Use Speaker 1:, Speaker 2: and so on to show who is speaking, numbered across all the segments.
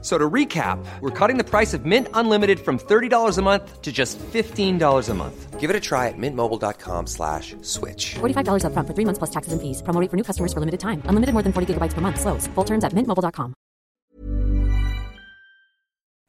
Speaker 1: So to recap, we're cutting the price of Mint Unlimited from $30 a month to just $15 a month.
Speaker 2: Give it a try at mintmobile.com slash switch.
Speaker 3: $45 up front for three months plus taxes and fees. Promo rate for new customers for limited time. Unlimited more than 40 gigabytes per month. Slows. Full terms at mintmobile.com.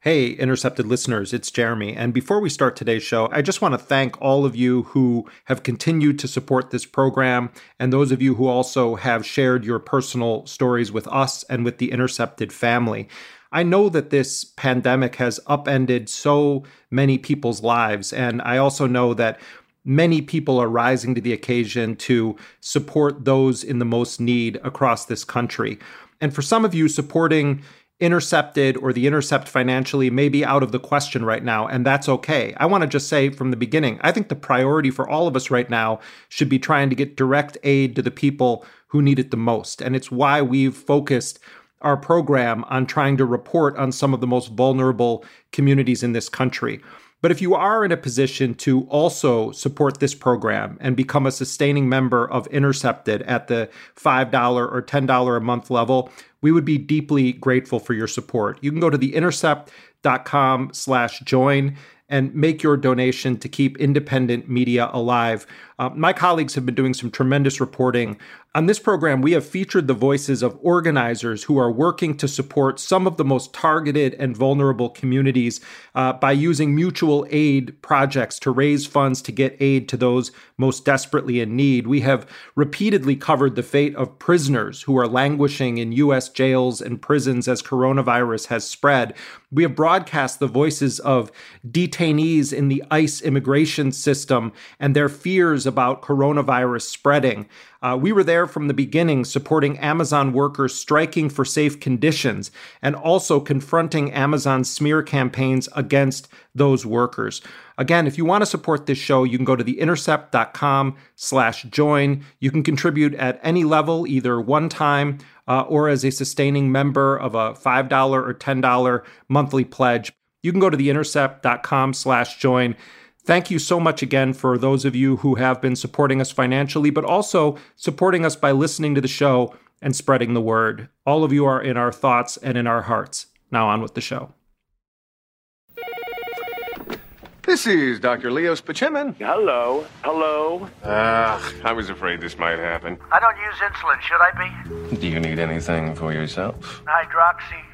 Speaker 4: Hey, Intercepted listeners, it's Jeremy. And before we start today's show, I just want to thank all of you who have continued to support this program and those of you who also have shared your personal stories with us and with the Intercepted family. I know that this pandemic has upended so many people's lives. And I also know that many people are rising to the occasion to support those in the most need across this country. And for some of you, supporting Intercepted or the Intercept financially may be out of the question right now, and that's okay. I want to just say from the beginning, I think the priority for all of us right now should be trying to get direct aid to the people who need it the most. And it's why we've focused our program on trying to report on some of the most vulnerable communities in this country. But if you are in a position to also support this program and become a sustaining member of Intercepted at the $5 or $10 a month level, we would be deeply grateful for your support. You can go to theintercept.com slash join and make your donation to keep independent media alive. Uh, my colleagues have been doing some tremendous reporting on this program, we have featured the voices of organizers who are working to support some of the most targeted and vulnerable communities uh, by using mutual aid projects to raise funds to get aid to those most desperately in need. We have repeatedly covered the fate of prisoners who are languishing in U.S. jails and prisons as coronavirus has spread. We have broadcast the voices of detainees in the ICE immigration system and their fears about coronavirus spreading. Uh, we were there from the beginning supporting Amazon workers striking for safe conditions and also confronting Amazon smear campaigns against those workers. Again, if you want to support this show, you can go to theintercept.com slash join. You can contribute at any level, either one time uh, or as a sustaining member of a $5 or $10 monthly pledge. You can go to theintercept.com slash join. Thank you so much again for those of you who have been supporting us financially, but also supporting us by listening to the show and spreading the word. All of you are in our thoughts and in our hearts. Now, on with the show.
Speaker 5: This is Dr. Leo Spaceman.
Speaker 6: Hello. Hello.
Speaker 5: Ah, I was afraid this might happen.
Speaker 7: I don't use insulin, should I be?
Speaker 5: Do you need anything for yourself?
Speaker 7: Hydroxy.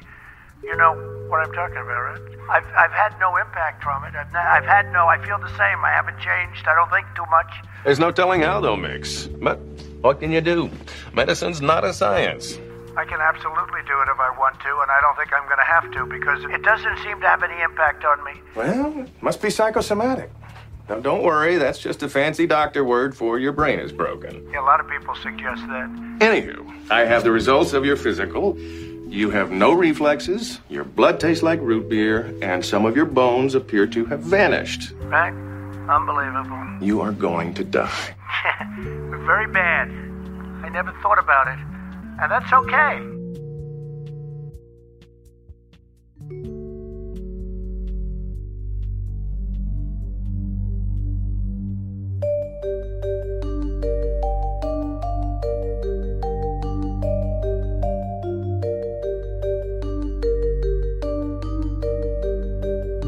Speaker 7: You know what I'm talking about, right? I've, I've had no impact from it. I've, I've had no, I feel the same. I haven't changed. I don't think too much.
Speaker 5: There's no telling how they'll mix. But what can you do? Medicine's not a science.
Speaker 7: I can absolutely do it if I want to, and I don't think I'm going to have to because it doesn't seem to have any impact on me.
Speaker 5: Well, it must be psychosomatic. Now, don't worry, that's just a fancy doctor word for your brain is broken.
Speaker 7: Yeah, a lot of people suggest that.
Speaker 5: Anywho, I have the results of your physical. You have no reflexes, your blood tastes like root beer, and some of your bones appear to have vanished.
Speaker 7: Right? Unbelievable.
Speaker 5: You are going to die.
Speaker 7: We're very bad. I never thought about it. And that's okay.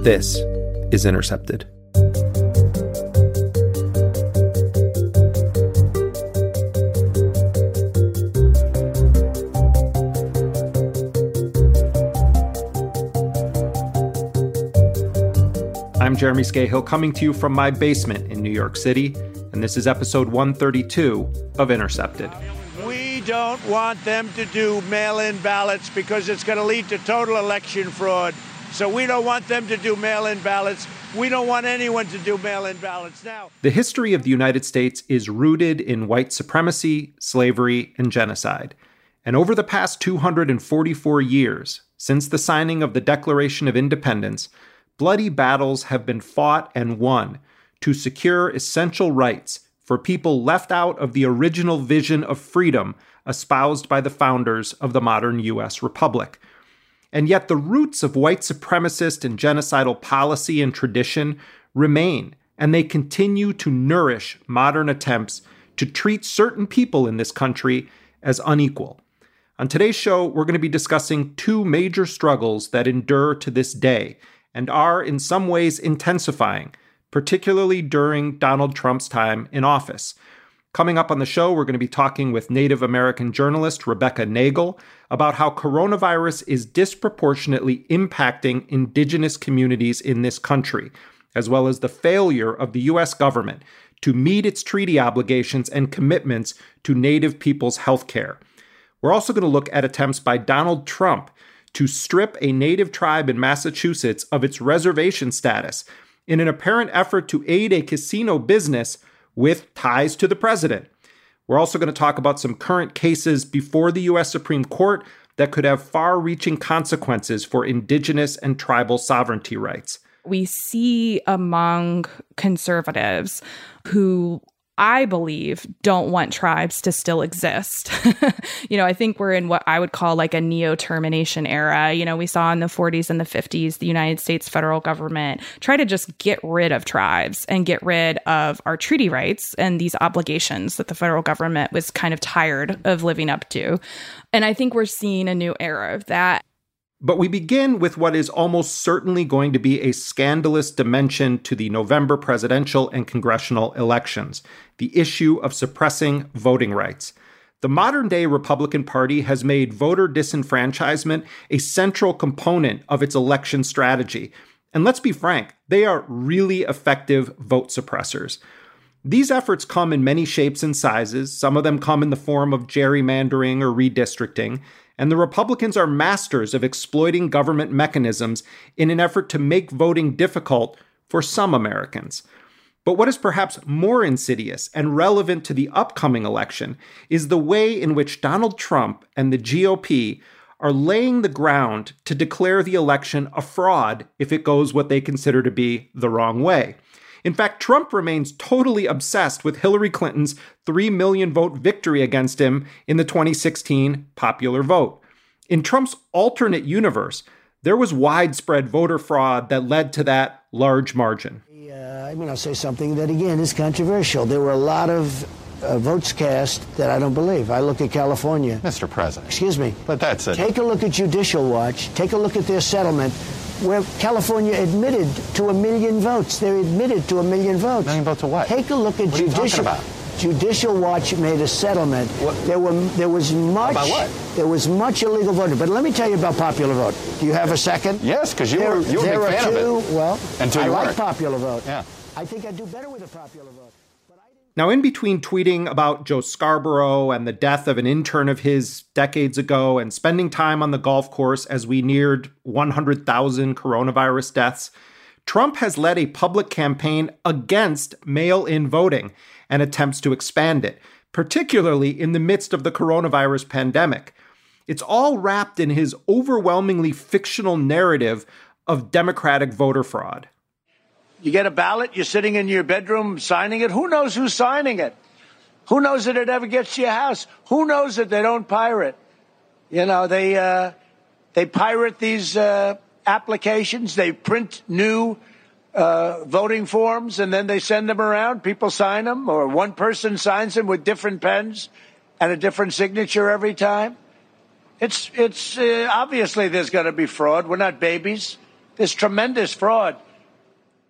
Speaker 4: This is Intercepted. I'm Jeremy Scahill coming to you from my basement in New York City, and this is episode 132 of Intercepted.
Speaker 8: We don't want them to do mail in ballots because it's going to lead to total election fraud. So we don't want them to do mail in ballots. We don't want anyone to do mail in ballots now.
Speaker 4: The history of the United States is rooted in white supremacy, slavery, and genocide. And over the past 244 years, since the signing of the Declaration of Independence, bloody battles have been fought and won to secure essential rights for people left out of the original vision of freedom espoused by the founders of the modern U.S. Republic. And yet, the roots of white supremacist and genocidal policy and tradition remain, and they continue to nourish modern attempts to treat certain people in this country as unequal. On today's show, we're going to be discussing two major struggles that endure to this day and are, in some ways, intensifying, particularly during Donald Trump's time in office. Coming up on the show, we're going to be talking with Native American journalist Rebecca Nagle about how coronavirus is disproportionately impacting indigenous communities in this country, as well as the failure of the U.S. government to meet its treaty obligations and commitments to Native people's health care. We're also going to look at attempts by Donald Trump to strip a Native tribe in Massachusetts of its reservation status in an apparent effort to aid a casino business with ties to the president. We're also going to talk about some current cases before the U.S. Supreme Court that could have far reaching consequences for indigenous and tribal sovereignty rights.
Speaker 9: We see among conservatives who I believe, don't want tribes to still exist. you know, I think we're in what I would call like a neo termination era. You know, we saw in the 40s and the 50s the United States federal government try to just get rid of tribes and get rid of our treaty rights and these obligations that the federal government was kind of tired of living up to. And I think we're seeing a new era of that.
Speaker 4: But we begin with what is almost certainly going to be a scandalous dimension to the November presidential and congressional elections the issue of suppressing voting rights. The modern day Republican Party has made voter disenfranchisement a central component of its election strategy. And let's be frank, they are really effective vote suppressors. These efforts come in many shapes and sizes. Some of them come in the form of gerrymandering or redistricting and the Republicans are masters of exploiting government mechanisms in an effort to make voting difficult for some Americans. But what is perhaps more insidious and relevant to the upcoming election is the way in which Donald Trump and the GOP are laying the ground to declare the election a fraud if it goes what they consider to be the wrong way. In fact, Trump remains totally obsessed with Hillary Clinton's 3 million vote victory against him in the 2016 popular vote. In Trump's alternate universe, there was widespread voter fraud that led to that large margin.
Speaker 10: Uh, I mean, I'll say something that, again, is controversial. There were a lot of uh, votes cast that I don't believe. I look at California.
Speaker 11: Mr. President.
Speaker 10: Excuse me.
Speaker 11: But that's it.
Speaker 10: Take a look at Judicial Watch. Take a look at their settlement where California admitted to a million votes. They admitted to a million votes.
Speaker 11: Million votes of what?
Speaker 10: Take a look at
Speaker 11: what
Speaker 10: judicial. Judicial Watch made a settlement. What? There were there was much
Speaker 11: about what?
Speaker 10: there was much illegal voting. But let me tell you about popular vote. Do you have a second?
Speaker 11: Yes, because you were you were a big fan
Speaker 10: too,
Speaker 11: of it.
Speaker 10: Well,
Speaker 11: until
Speaker 10: I
Speaker 11: you
Speaker 10: like
Speaker 11: weren't.
Speaker 10: popular vote.
Speaker 11: Yeah.
Speaker 10: I think I'd do better with a popular vote.
Speaker 4: Now, in between tweeting about Joe Scarborough and the death of an intern of his decades ago and spending time on the golf course as we neared 100,000 coronavirus deaths, Trump has led a public campaign against mail in voting and attempts to expand it, particularly in the midst of the coronavirus pandemic. It's all wrapped in his overwhelmingly fictional narrative of Democratic voter fraud.
Speaker 8: You get a ballot, you're sitting in your bedroom signing it. Who knows who's signing it? Who knows that it ever gets to your house? Who knows that they don't pirate? You know, they uh, they pirate these uh, applications. They print new uh, voting forms and then they send them around. People sign them, or one person signs them with different pens and a different signature every time. It's it's uh, obviously there's going to be fraud. We're not babies. There's tremendous fraud.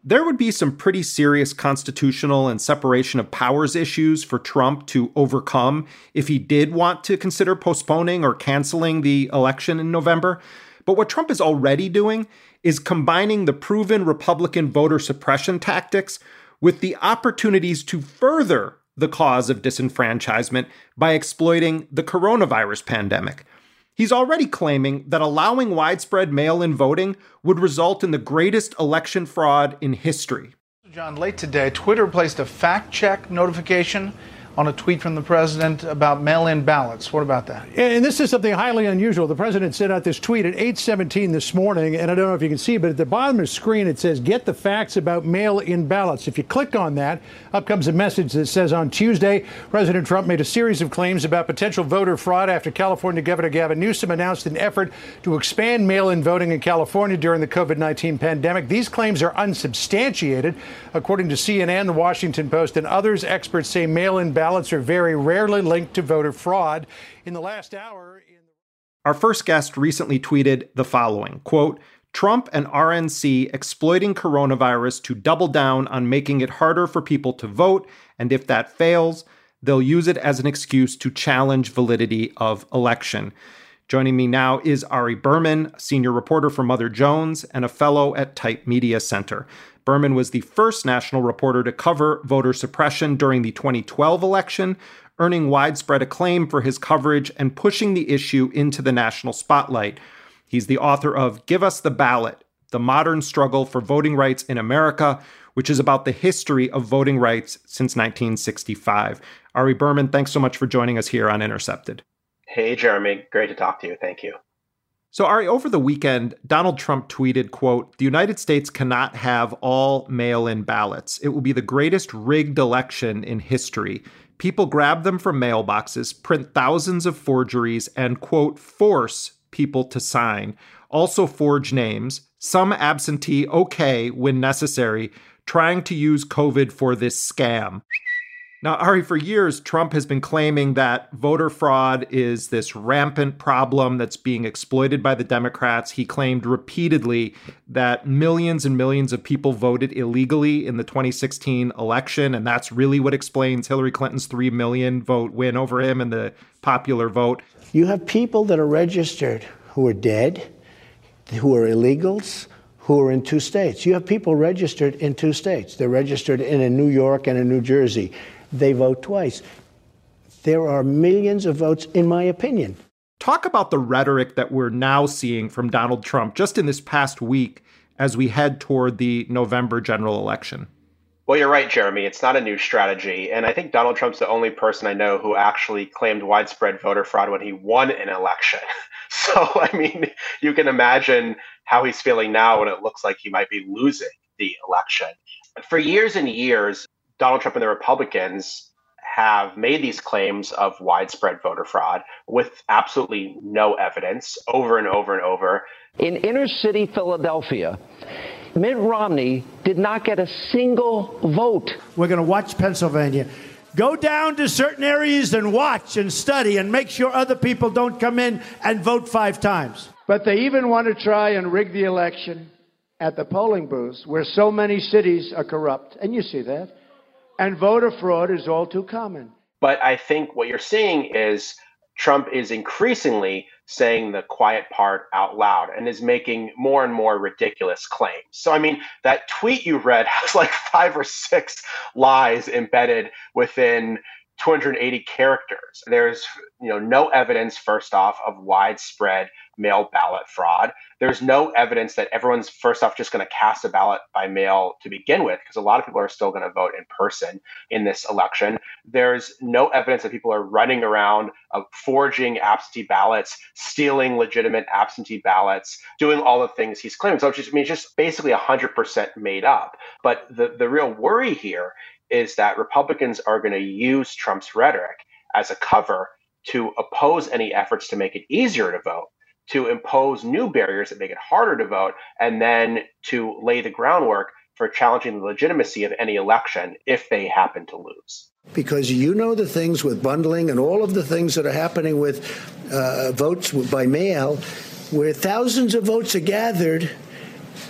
Speaker 4: There would be some pretty serious constitutional and separation of powers issues for Trump to overcome if he did want to consider postponing or canceling the election in November. But what Trump is already doing is combining the proven Republican voter suppression tactics with the opportunities to further the cause of disenfranchisement by exploiting the coronavirus pandemic. He's already claiming that allowing widespread mail in voting would result in the greatest election fraud in history.
Speaker 12: John, late today, Twitter placed a fact check notification on a tweet from the president about mail-in ballots. What about that?
Speaker 13: And this is something highly unusual. The president sent out this tweet at 8:17 this morning, and I don't know if you can see, but at the bottom of the screen it says "Get the facts about mail-in ballots." If you click on that, up comes a message that says on Tuesday, President Trump made a series of claims about potential voter fraud after California Governor Gavin Newsom announced an effort to expand mail-in voting in California during the COVID-19 pandemic. These claims are unsubstantiated, according to CNN, The Washington Post, and others. Experts say mail-in ballots are very rarely linked to voter fraud. In the last hour,
Speaker 4: our first guest recently tweeted the following quote, Trump and RNC exploiting coronavirus to double down on making it harder for people to vote, and if that fails, they'll use it as an excuse to challenge validity of election. Joining me now is Ari Berman, senior reporter for Mother Jones and a fellow at Type Media Center. Berman was the first national reporter to cover voter suppression during the 2012 election, earning widespread acclaim for his coverage and pushing the issue into the national spotlight. He's the author of Give Us the Ballot The Modern Struggle for Voting Rights in America, which is about the history of voting rights since 1965. Ari Berman, thanks so much for joining us here on Intercepted.
Speaker 14: Hey, Jeremy. Great to talk to you. Thank you.
Speaker 4: So Ari, over the weekend, Donald Trump tweeted, quote, "The United States cannot have all mail-in ballots. It will be the greatest rigged election in history. People grab them from mailboxes, print thousands of forgeries and quote, force people to sign. Also forge names, some absentee okay when necessary, trying to use COVID for this scam." Now, Ari, for years, Trump has been claiming that voter fraud is this rampant problem that's being exploited by the Democrats. He claimed repeatedly that millions and millions of people voted illegally in the 2016 election, and that's really what explains Hillary Clinton's 3 million vote win over him in the popular vote.
Speaker 10: You have people that are registered who are dead, who are illegals, who are in two states. You have people registered in two states. They're registered in a New York and a New Jersey they vote twice. There are millions of votes, in my opinion.
Speaker 4: Talk about the rhetoric that we're now seeing from Donald Trump just in this past week as we head toward the November general election.
Speaker 14: Well, you're right, Jeremy. It's not a new strategy. And I think Donald Trump's the only person I know who actually claimed widespread voter fraud when he won an election. So, I mean, you can imagine how he's feeling now when it looks like he might be losing the election. For years and years, Donald Trump and the Republicans have made these claims of widespread voter fraud with absolutely no evidence over and over and over.
Speaker 15: In inner city Philadelphia, Mitt Romney did not get a single vote.
Speaker 7: We're going to watch Pennsylvania. Go down to certain areas and watch and study and make sure other people don't come in and vote five times.
Speaker 16: But they even want to try and rig the election at the polling booths where so many cities are corrupt. And you see that. And voter fraud is all too common.
Speaker 14: But I think what you're seeing is Trump is increasingly saying the quiet part out loud and is making more and more ridiculous claims. So, I mean, that tweet you read has like five or six lies embedded within 280 characters. There's, you know, no evidence, first off, of widespread mail ballot fraud. There's no evidence that everyone's first off just going to cast a ballot by mail to begin with, because a lot of people are still going to vote in person in this election. There's no evidence that people are running around uh, forging absentee ballots, stealing legitimate absentee ballots, doing all the things he's claiming. So it just I means just basically 100% made up. But the, the real worry here is that Republicans are going to use Trump's rhetoric as a cover to oppose any efforts to make it easier to vote to impose new barriers that make it harder to vote, and then to lay the groundwork for challenging the legitimacy of any election if they happen to lose.
Speaker 10: Because you know the things with bundling and all of the things that are happening with uh, votes by mail, where thousands of votes are gathered.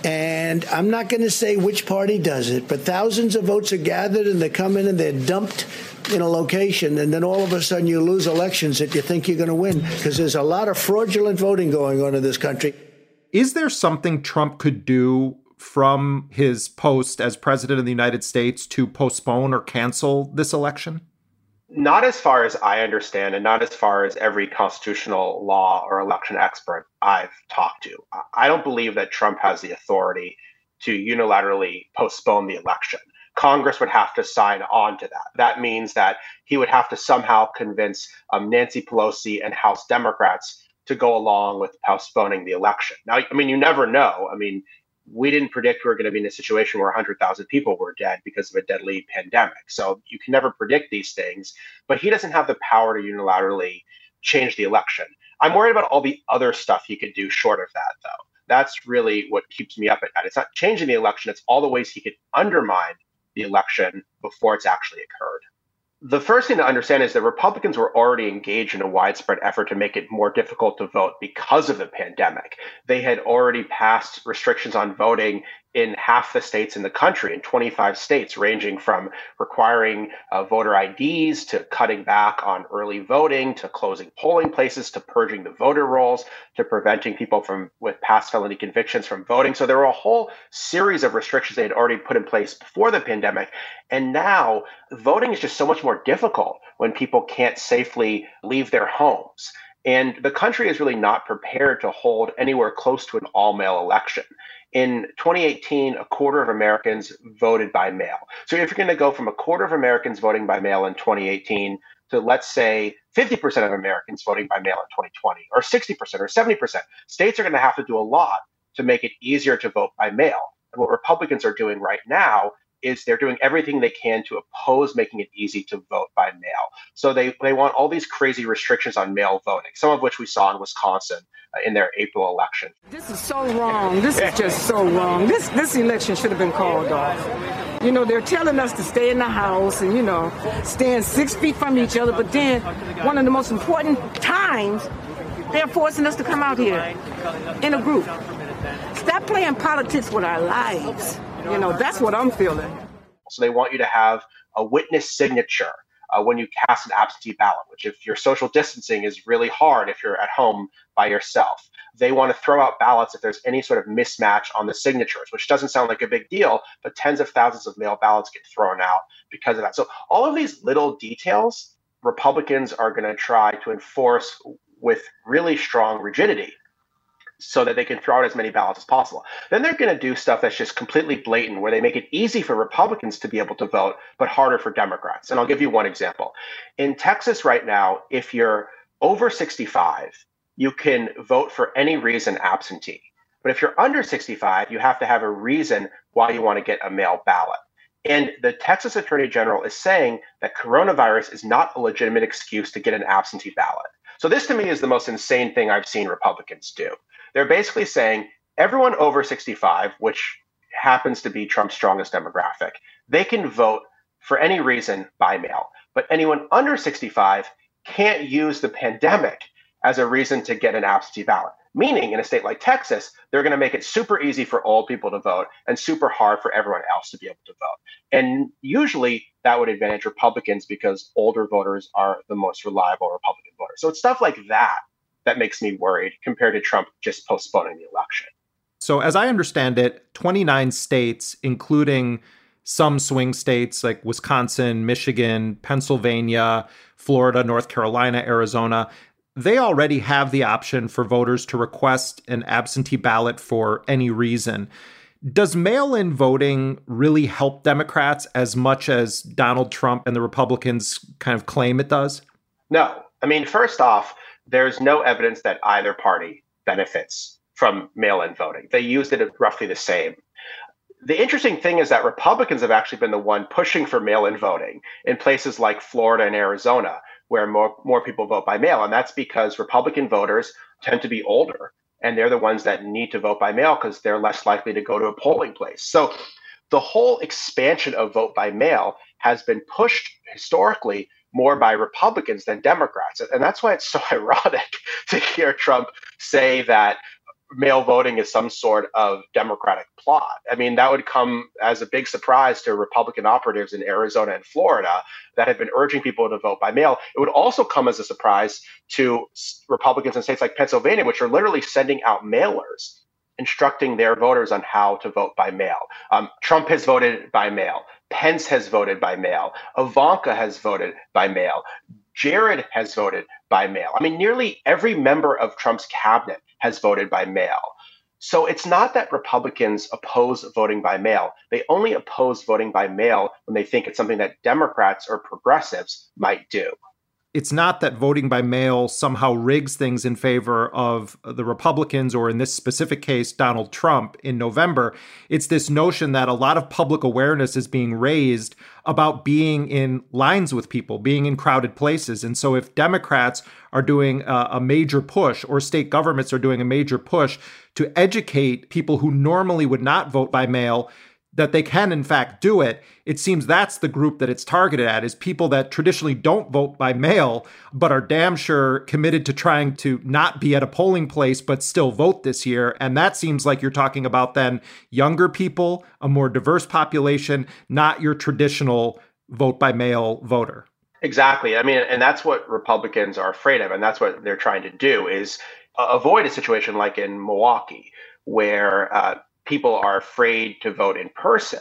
Speaker 10: And I'm not going to say which party does it, but thousands of votes are gathered and they come in and they're dumped in a location, and then all of a sudden you lose elections that you think you're going to win because there's a lot of fraudulent voting going on in this country.
Speaker 4: Is there something Trump could do from his post as president of the United States to postpone or cancel this election?
Speaker 14: Not as far as I understand, and not as far as every constitutional law or election expert I've talked to. I don't believe that Trump has the authority to unilaterally postpone the election. Congress would have to sign on to that. That means that he would have to somehow convince um, Nancy Pelosi and House Democrats to go along with postponing the election. Now, I mean, you never know. I mean, we didn't predict we were going to be in a situation where 100,000 people were dead because of a deadly pandemic. So you can never predict these things, but he doesn't have the power to unilaterally change the election. I'm worried about all the other stuff he could do short of that, though. That's really what keeps me up at night. It's not changing the election, it's all the ways he could undermine the election before it's actually occurred the first thing to understand is that Republicans were already engaged in a widespread effort to make it more difficult to vote because of the pandemic. They had already passed restrictions on voting in half the states in the country, in 25 states, ranging from requiring uh, voter IDs to cutting back on early voting to closing polling places to purging the voter rolls to preventing people from with past felony convictions from voting. So there were a whole series of restrictions they had already put in place before the pandemic. And now voting is just so much more difficult when people can't safely leave their homes. And the country is really not prepared to hold anywhere close to an all mail election. In 2018, a quarter of Americans voted by mail. So if you're going to go from a quarter of Americans voting by mail in 2018 to, let's say, 50% of Americans voting by mail in 2020, or 60% or 70%, states are going to have to do a lot to make it easier to vote by mail. And what Republicans are doing right now is they're doing everything they can to oppose making it easy to vote by mail. So they, they want all these crazy restrictions on mail voting, some of which we saw in Wisconsin uh, in their April election.
Speaker 17: This is so wrong. This is just so wrong. This this election should have been called off. You know, they're telling us to stay in the house and, you know, stand six feet from each other, but then one of the most important times, they're forcing us to come out here in a group. Stop playing politics with our lives. You know, that's what I'm feeling.
Speaker 14: So they want you to have a witness signature uh, when you cast an absentee ballot, which if your social distancing is really hard if you're at home by yourself. They want to throw out ballots if there's any sort of mismatch on the signatures, which doesn't sound like a big deal, but tens of thousands of mail ballots get thrown out because of that. So all of these little details, Republicans are going to try to enforce with really strong rigidity so that they can throw out as many ballots as possible. Then they're going to do stuff that's just completely blatant, where they make it easy for Republicans to be able to vote, but harder for Democrats. And I'll give you one example. In Texas right now, if you're over 65, you can vote for any reason absentee. But if you're under 65, you have to have a reason why you want to get a mail ballot. And the Texas Attorney General is saying that coronavirus is not a legitimate excuse to get an absentee ballot. So, this to me is the most insane thing I've seen Republicans do. They're basically saying everyone over 65, which happens to be Trump's strongest demographic, they can vote for any reason by mail. But anyone under 65 can't use the pandemic as a reason to get an absentee ballot. Meaning, in a state like Texas, they're going to make it super easy for old people to vote and super hard for everyone else to be able to vote. And usually that would advantage Republicans because older voters are the most reliable Republican voters. So it's stuff like that that makes me worried compared to Trump just postponing the election.
Speaker 4: So, as I understand it, 29 states, including some swing states like Wisconsin, Michigan, Pennsylvania, Florida, North Carolina, Arizona, they already have the option for voters to request an absentee ballot for any reason. Does mail in voting really help Democrats as much as Donald Trump and the Republicans kind of claim it does?
Speaker 14: No. I mean, first off, there's no evidence that either party benefits from mail in voting. They used it roughly the same. The interesting thing is that Republicans have actually been the one pushing for mail in voting in places like Florida and Arizona, where more, more people vote by mail. And that's because Republican voters tend to be older and they're the ones that need to vote by mail because they're less likely to go to a polling place. So the whole expansion of vote by mail has been pushed historically more by Republicans than Democrats. And that's why it's so ironic to hear Trump say that mail voting is some sort of Democratic plot. I mean, that would come as a big surprise to Republican operatives in Arizona and Florida that have been urging people to vote by mail. It would also come as a surprise to Republicans in states like Pennsylvania, which are literally sending out mailers instructing their voters on how to vote by mail. Um, Trump has voted by mail. Pence has voted by mail. Ivanka has voted by mail. Jared has voted by mail. I mean, nearly every member of Trump's cabinet has voted by mail. So it's not that Republicans oppose voting by mail. They only oppose voting by mail when they think it's something that Democrats or progressives might do
Speaker 4: it's not that voting by mail somehow rigs things in favor of the Republicans or in this specific case Donald Trump in November. It's this notion that a lot of public awareness is being raised about being in lines with people, being in crowded places. And so if Democrats are doing a, a major push or state governments are doing a major push to educate people who normally would not vote by mail that they can in fact do it it seems that's the group that it's targeted at is people that traditionally don't vote by mail but are damn sure committed to trying to not be at a polling place but still vote this year. And that seems like you're talking about then younger people a more diverse population not your traditional vote by mail voter.
Speaker 14: Exactly. I mean and that's what republicans are afraid of and that's what they're trying to do is avoid a situation like in milwaukee where uh, people are afraid to vote in person.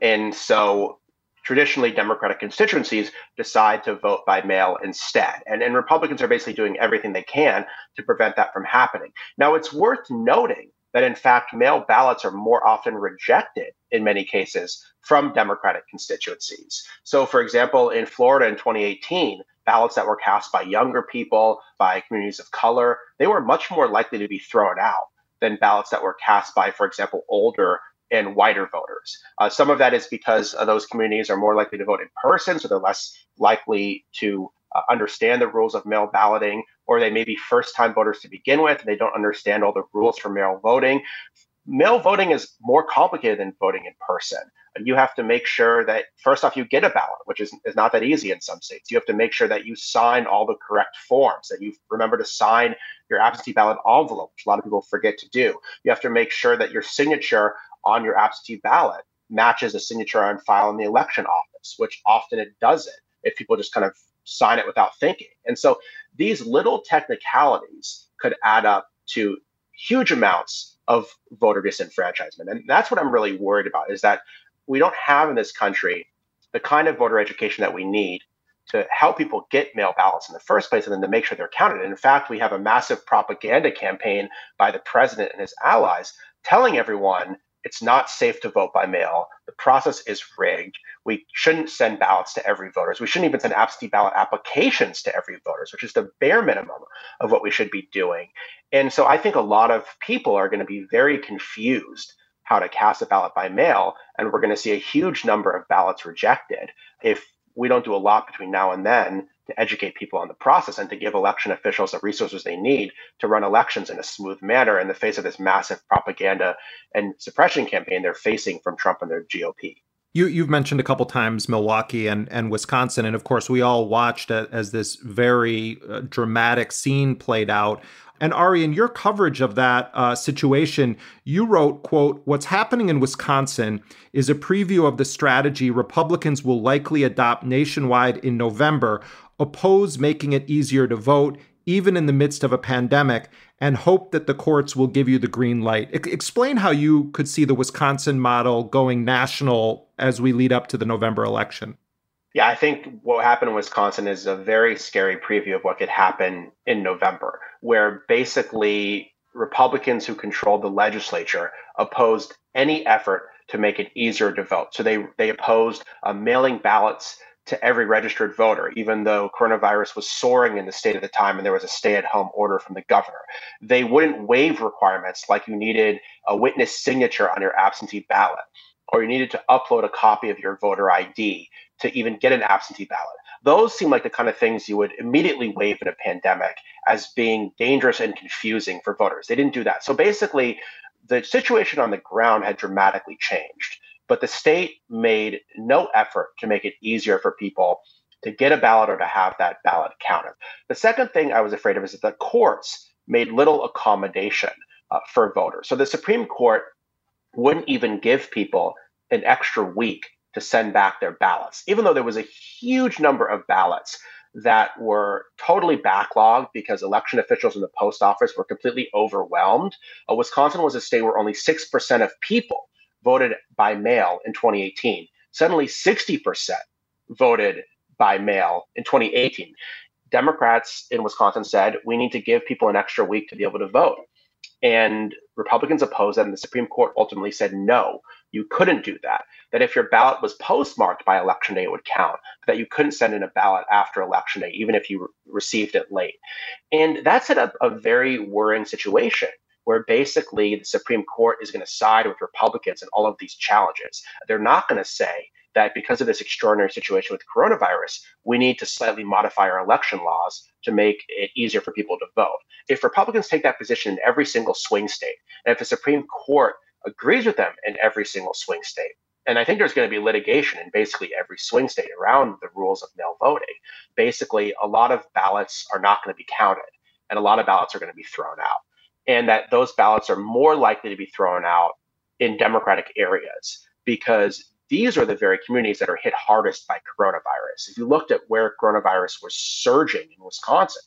Speaker 14: And so traditionally Democratic constituencies decide to vote by mail instead. And, and Republicans are basically doing everything they can to prevent that from happening. Now, it's worth noting that in fact, mail ballots are more often rejected in many cases from Democratic constituencies. So, for example, in Florida in 2018, ballots that were cast by younger people, by communities of color, they were much more likely to be thrown out than ballots that were cast by, for example, older and whiter voters. Uh, some of that is because uh, those communities are more likely to vote in person, so they're less likely to uh, understand the rules of mail balloting, or they may be first time voters to begin with, and they don't understand all the rules for mail voting. Mail voting is more complicated than voting in person. And you have to make sure that, first off, you get a ballot, which is, is not that easy in some states. You have to make sure that you sign all the correct forms, that you remember to sign your absentee ballot envelope, which a lot of people forget to do. You have to make sure that your signature on your absentee ballot matches a signature on file in the election office, which often it doesn't if people just kind of sign it without thinking. And so these little technicalities could add up to huge amounts of voter disenfranchisement. And that's what I'm really worried about is that we don't have in this country the kind of voter education that we need to help people get mail ballots in the first place and then to make sure they're counted. And in fact, we have a massive propaganda campaign by the president and his allies telling everyone it's not safe to vote by mail. The process is rigged. We shouldn't send ballots to every voter. We shouldn't even send absentee ballot applications to every voter, which is the bare minimum of what we should be doing. And so I think a lot of people are going to be very confused how to cast a ballot by mail, and we're going to see a huge number of ballots rejected if we don't do a lot between now and then to educate people on the process and to give election officials the resources they need to run elections in a smooth manner in the face of this massive propaganda and suppression campaign they're facing from Trump and their GOP.
Speaker 4: You, you've mentioned a couple times Milwaukee and, and Wisconsin, and of course we all watched as this very uh, dramatic scene played out. And Ari, in your coverage of that uh, situation, you wrote, quote, what's happening in Wisconsin is a preview of the strategy Republicans will likely adopt nationwide in November, oppose making it easier to vote, even in the midst of a pandemic, and hope that the courts will give you the green light. I- explain how you could see the Wisconsin model going national as we lead up to the November election.
Speaker 14: Yeah, I think what happened in Wisconsin is a very scary preview of what could happen in November, where basically Republicans who controlled the legislature opposed any effort to make it easier to vote. So they they opposed uh, mailing ballots to every registered voter, even though coronavirus was soaring in the state at the time and there was a stay at home order from the governor. They wouldn't waive requirements like you needed a witness signature on your absentee ballot or you needed to upload a copy of your voter ID to even get an absentee ballot. Those seem like the kind of things you would immediately waive in a pandemic as being dangerous and confusing for voters. They didn't do that. So basically, the situation on the ground had dramatically changed, but the state made no effort to make it easier for people to get a ballot or to have that ballot counted. The second thing I was afraid of is that the courts made little accommodation uh, for voters. So the Supreme Court wouldn't even give people an extra week to send back their ballots, even though there was a huge number of ballots that were totally backlogged because election officials in the post office were completely overwhelmed. Uh, Wisconsin was a state where only 6% of people voted by mail in 2018. Suddenly, 60% voted by mail in 2018. Democrats in Wisconsin said we need to give people an extra week to be able to vote. And Republicans opposed that, and the Supreme Court ultimately said no, you couldn't do that. That if your ballot was postmarked by election day, it would count. That you couldn't send in a ballot after election day, even if you re- received it late. And that's a, a very worrying situation where basically the Supreme Court is going to side with Republicans in all of these challenges. They're not going to say that because of this extraordinary situation with coronavirus, we need to slightly modify our election laws to make it easier for people to vote. If Republicans take that position in every single swing state, and if the Supreme Court agrees with them in every single swing state, and I think there's going to be litigation in basically every swing state around the rules of mail voting. Basically, a lot of ballots are not going to be counted, and a lot of ballots are going to be thrown out. And that those ballots are more likely to be thrown out in Democratic areas because these are the very communities that are hit hardest by coronavirus. If you looked at where coronavirus was surging in Wisconsin,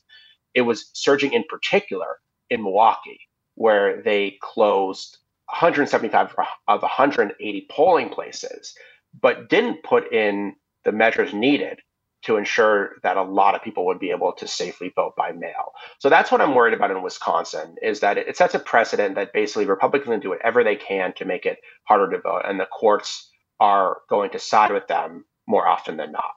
Speaker 14: it was surging in particular in Milwaukee, where they closed 175 of 180 polling places, but didn't put in the measures needed to ensure that a lot of people would be able to safely vote by mail. So that's what I'm worried about in Wisconsin is that it sets a precedent that basically Republicans do whatever they can to make it harder to vote, and the courts are going to side with them more often than not.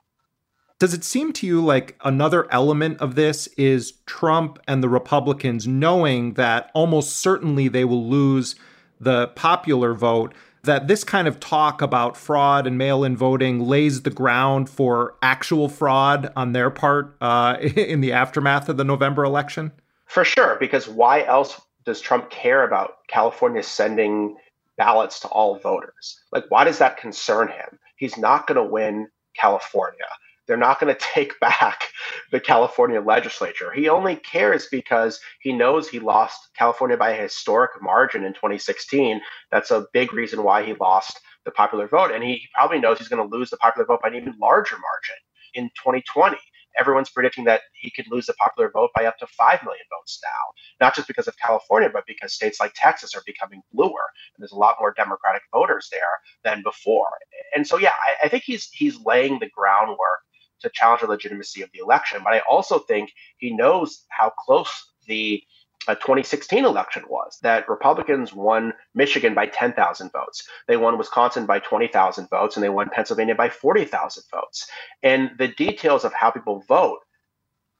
Speaker 4: Does it seem to you like another element of this is Trump and the Republicans knowing that almost certainly they will lose the popular vote? That this kind of talk about fraud and mail in voting lays the ground for actual fraud on their part uh, in the aftermath of the November election?
Speaker 14: For sure, because why else does Trump care about California sending ballots to all voters. Like, why does that concern him? He's not going to win California. They're not going to take back the California legislature. He only cares because he knows he lost California by a historic margin in 2016. That's a big reason why he lost the popular vote. And he probably knows he's going to lose the popular vote by an even larger margin in 2020 everyone's predicting that he could lose the popular vote by up to 5 million votes now, not just because of California, but because states like Texas are becoming bluer. And there's a lot more Democratic voters there than before. And so, yeah, I, I think he's he's laying the groundwork to challenge the legitimacy of the election. But I also think he knows how close the uh, 2016 election was that Republicans won Michigan by 10,000 votes. They won Wisconsin by 20,000 votes, and they won Pennsylvania by 40,000 votes. And the details of how people vote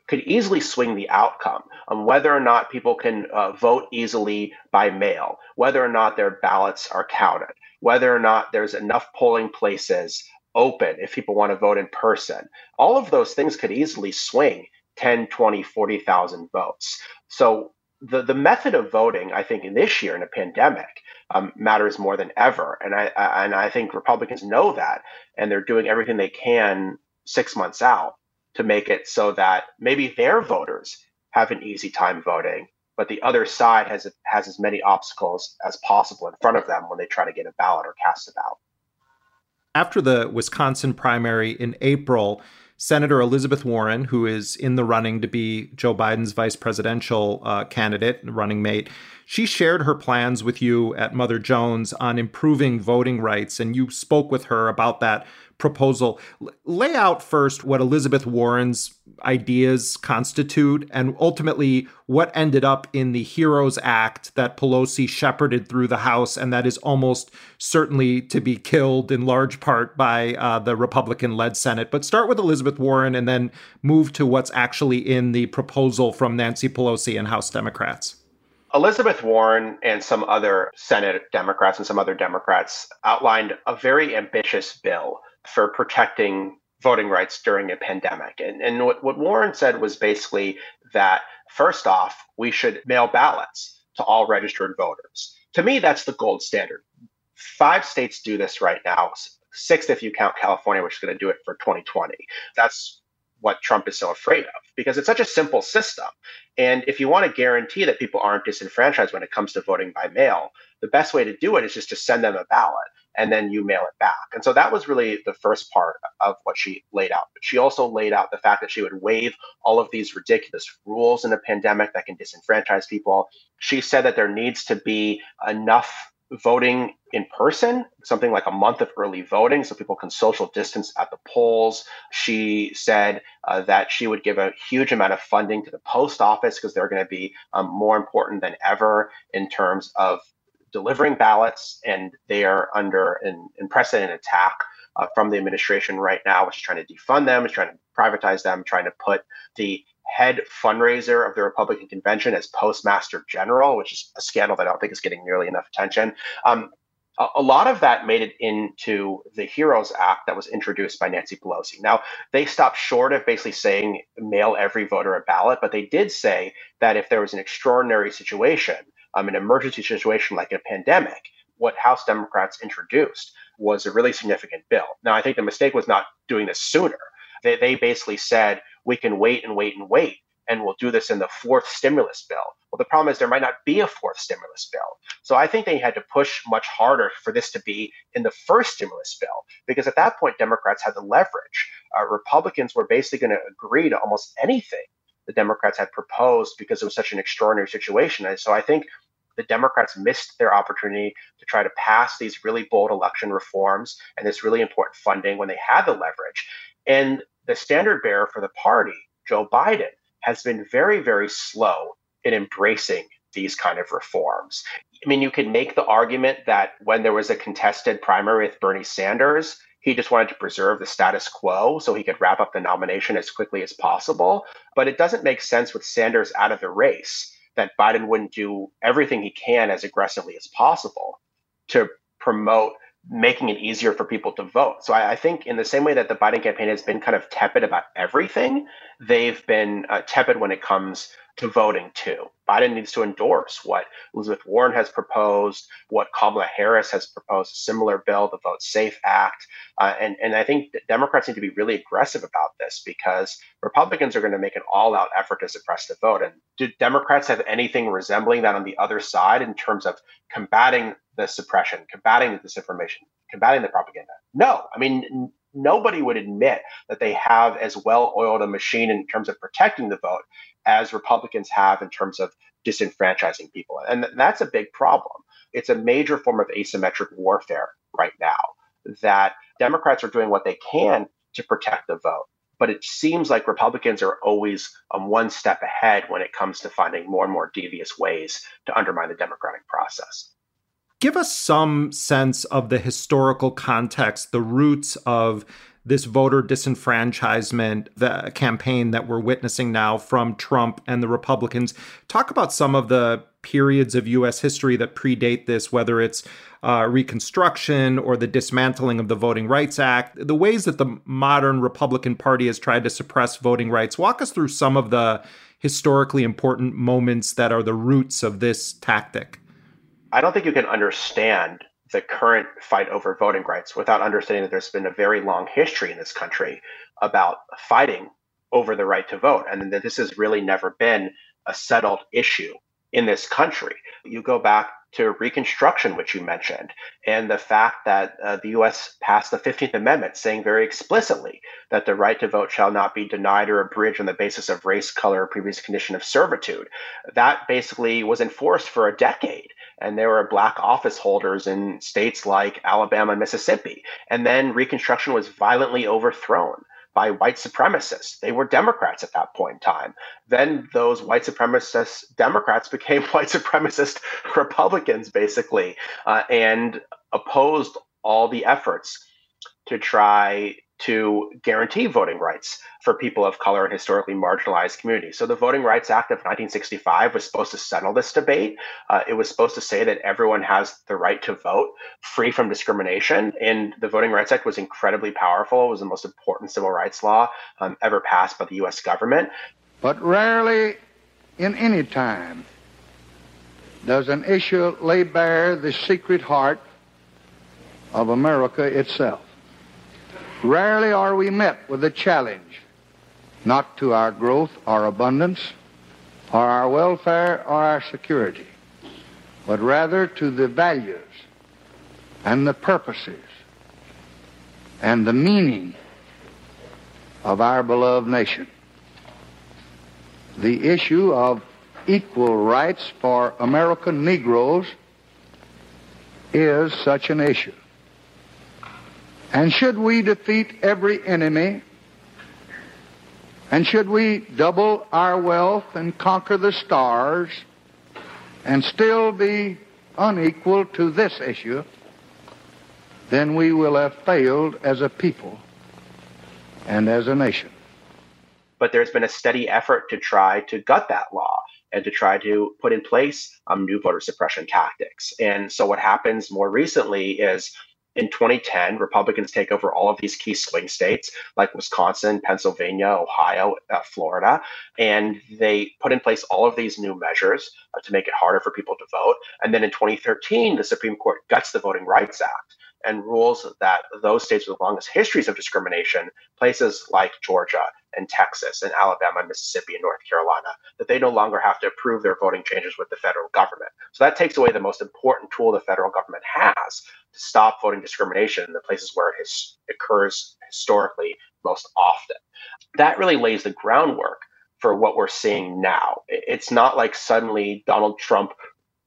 Speaker 14: could easily swing the outcome on whether or not people can uh, vote easily by mail, whether or not their ballots are counted, whether or not there's enough polling places open if people want to vote in person. All of those things could easily swing 10, 20, 40,000 votes. So the the method of voting, I think, in this year in a pandemic, um, matters more than ever, and I, I and I think Republicans know that, and they're doing everything they can six months out to make it so that maybe their voters have an easy time voting, but the other side has has as many obstacles as possible in front of them when they try to get a ballot or cast a ballot.
Speaker 4: After the Wisconsin primary in April, Senator Elizabeth Warren, who is in the running to be Joe Biden's vice presidential uh, candidate, running mate, she shared her plans with you at Mother Jones on improving voting rights, and you spoke with her about that proposal. lay out first what Elizabeth Warren's ideas constitute and ultimately what ended up in the HEROES Act that Pelosi shepherded through the House and that is almost certainly to be killed in large part by uh, the Republican led Senate. But start with Elizabeth Warren and then move to what's actually in the proposal from Nancy Pelosi and House Democrats.
Speaker 14: Elizabeth Warren and some other Senate Democrats and some other Democrats outlined a very ambitious bill for protecting voting rights during a pandemic. And, and what, what Warren said was basically that, first off, we should mail ballots to all registered voters. To me, that's the gold standard. Five states do this right now, six if you count California, which is going to do it for 2020. That's what Trump is so afraid of because it's such a simple system. And if you want to guarantee that people aren't disenfranchised when it comes to voting by mail, the best way to do it is just to send them a ballot and then you mail it back. And so that was really the first part of what she laid out. She also laid out the fact that she would waive all of these ridiculous rules in a pandemic that can disenfranchise people. She said that there needs to be enough voting in person, something like a month of early voting so people can social distance at the polls. She said uh, that she would give a huge amount of funding to the post office because they're going to be um, more important than ever in terms of delivering ballots, and they are under an unprecedented attack uh, from the administration right now, which is trying to defund them, is trying to privatize them, trying to put the head fundraiser of the Republican convention as postmaster general, which is a scandal that I don't think is getting nearly enough attention. Um, a, a lot of that made it into the HEROES Act that was introduced by Nancy Pelosi. Now, they stopped short of basically saying mail every voter a ballot, but they did say that if there was an extraordinary situation, um, an emergency situation like a pandemic, what House Democrats introduced was a really significant bill. Now, I think the mistake was not doing this sooner. They, they basically said we can wait and wait and wait, and we'll do this in the fourth stimulus bill. Well, the problem is there might not be a fourth stimulus bill. So I think they had to push much harder for this to be in the first stimulus bill, because at that point, Democrats had the leverage. Uh, Republicans were basically going to agree to almost anything the Democrats had proposed because it was such an extraordinary situation. And so I think the Democrats missed their opportunity to try to pass these really bold election reforms and this really important funding when they had the leverage. And the standard bearer for the party, Joe Biden, has been very, very slow in embracing these kind of reforms. I mean, you could make the argument that when there was a contested primary with Bernie Sanders, he just wanted to preserve the status quo so he could wrap up the nomination as quickly as possible. But it doesn't make sense with Sanders out of the race that Biden wouldn't do everything he can as aggressively as possible to promote making it easier for people to vote. So I, I, think, in the same way that the Biden campaign has been kind of tepid about everything, they've been uh, tepid when it comes to voting too. Biden needs to endorse what Elizabeth Warren has proposed, what Kamala Harris has proposed, a similar bill, the Vote Safe Act. Uh, and, and I think Democrats need to be really aggressive about this because Republicans are going to make an all out effort to suppress the vote. And do Democrats have anything resembling that on the other side in terms of combating the suppression, combating the disinformation, combating the propaganda? No. I mean, nobody would admit that they have as well oiled a machine in terms of protecting the vote as Republicans have in terms of disenfranchising people. And that's a big problem. It's a major form of asymmetric warfare right now that Democrats are doing what they can to protect the vote. But it seems like Republicans are always um, one step ahead when it comes to finding more and more devious ways to undermine the democratic process.
Speaker 4: Give us some sense of the historical context, the roots of this voter disenfranchisement the campaign that we're witnessing now from Trump and the Republicans. Talk about some of the periods of U.S. history that predate this, whether it's uh, Reconstruction or the dismantling of the Voting Rights Act, the ways that the modern Republican Party has tried to suppress voting rights. Walk us through some of the historically important moments that are the roots of this tactic.
Speaker 14: I don't think you can understand the current fight over voting rights without understanding that there's been a very long history in this country about fighting over the right to vote and that this has really never been a settled issue in this country. You go back to Reconstruction, which you mentioned, and the fact that uh, the U.S. passed the 15th Amendment saying very explicitly that the right to vote shall not be denied or abridged on the basis of race, color, or previous condition of servitude. That basically was enforced for a decade and there were black office holders in states like Alabama and Mississippi. And then Reconstruction was violently overthrown by white supremacists. They were Democrats at that point in time. Then those white supremacist Democrats became white supremacist Republicans, basically, uh, and opposed all the efforts to try to guarantee voting rights for people of color and historically marginalized communities. So the Voting Rights Act of 1965 was supposed to settle this debate. Uh, it was supposed to say that everyone has the right to vote free from discrimination. And the Voting Rights Act was incredibly powerful. It was the most important civil rights law um, ever passed by the US government.
Speaker 18: But rarely in any time does an issue lay bare the secret heart of America itself. Rarely are we met with a challenge, not to our growth our abundance, or our welfare or our security, but rather to the values and the purposes and the meaning of our beloved nation. The issue of equal rights for American Negroes is such an issue. And should we defeat every enemy, and should we double our wealth and conquer the stars, and still be unequal to this issue, then we will have failed as a people and as a nation.
Speaker 14: But there's been a steady effort to try to gut that law and to try to put in place um, new voter suppression tactics. And so what happens more recently is in 2010, Republicans take over all of these key swing states like Wisconsin, Pennsylvania, Ohio, uh, Florida, and they put in place all of these new measures uh, to make it harder for people to vote. And then in 2013, the Supreme Court guts the Voting Rights Act and rules that those states with the longest histories of discrimination, places like Georgia and Texas and Alabama Mississippi and North Carolina, that they no longer have to approve their voting changes with the federal government. So that takes away the most important tool the federal government has to stop voting discrimination in the places where it has, occurs historically most often. That really lays the groundwork for what we're seeing now. It's not like suddenly Donald Trump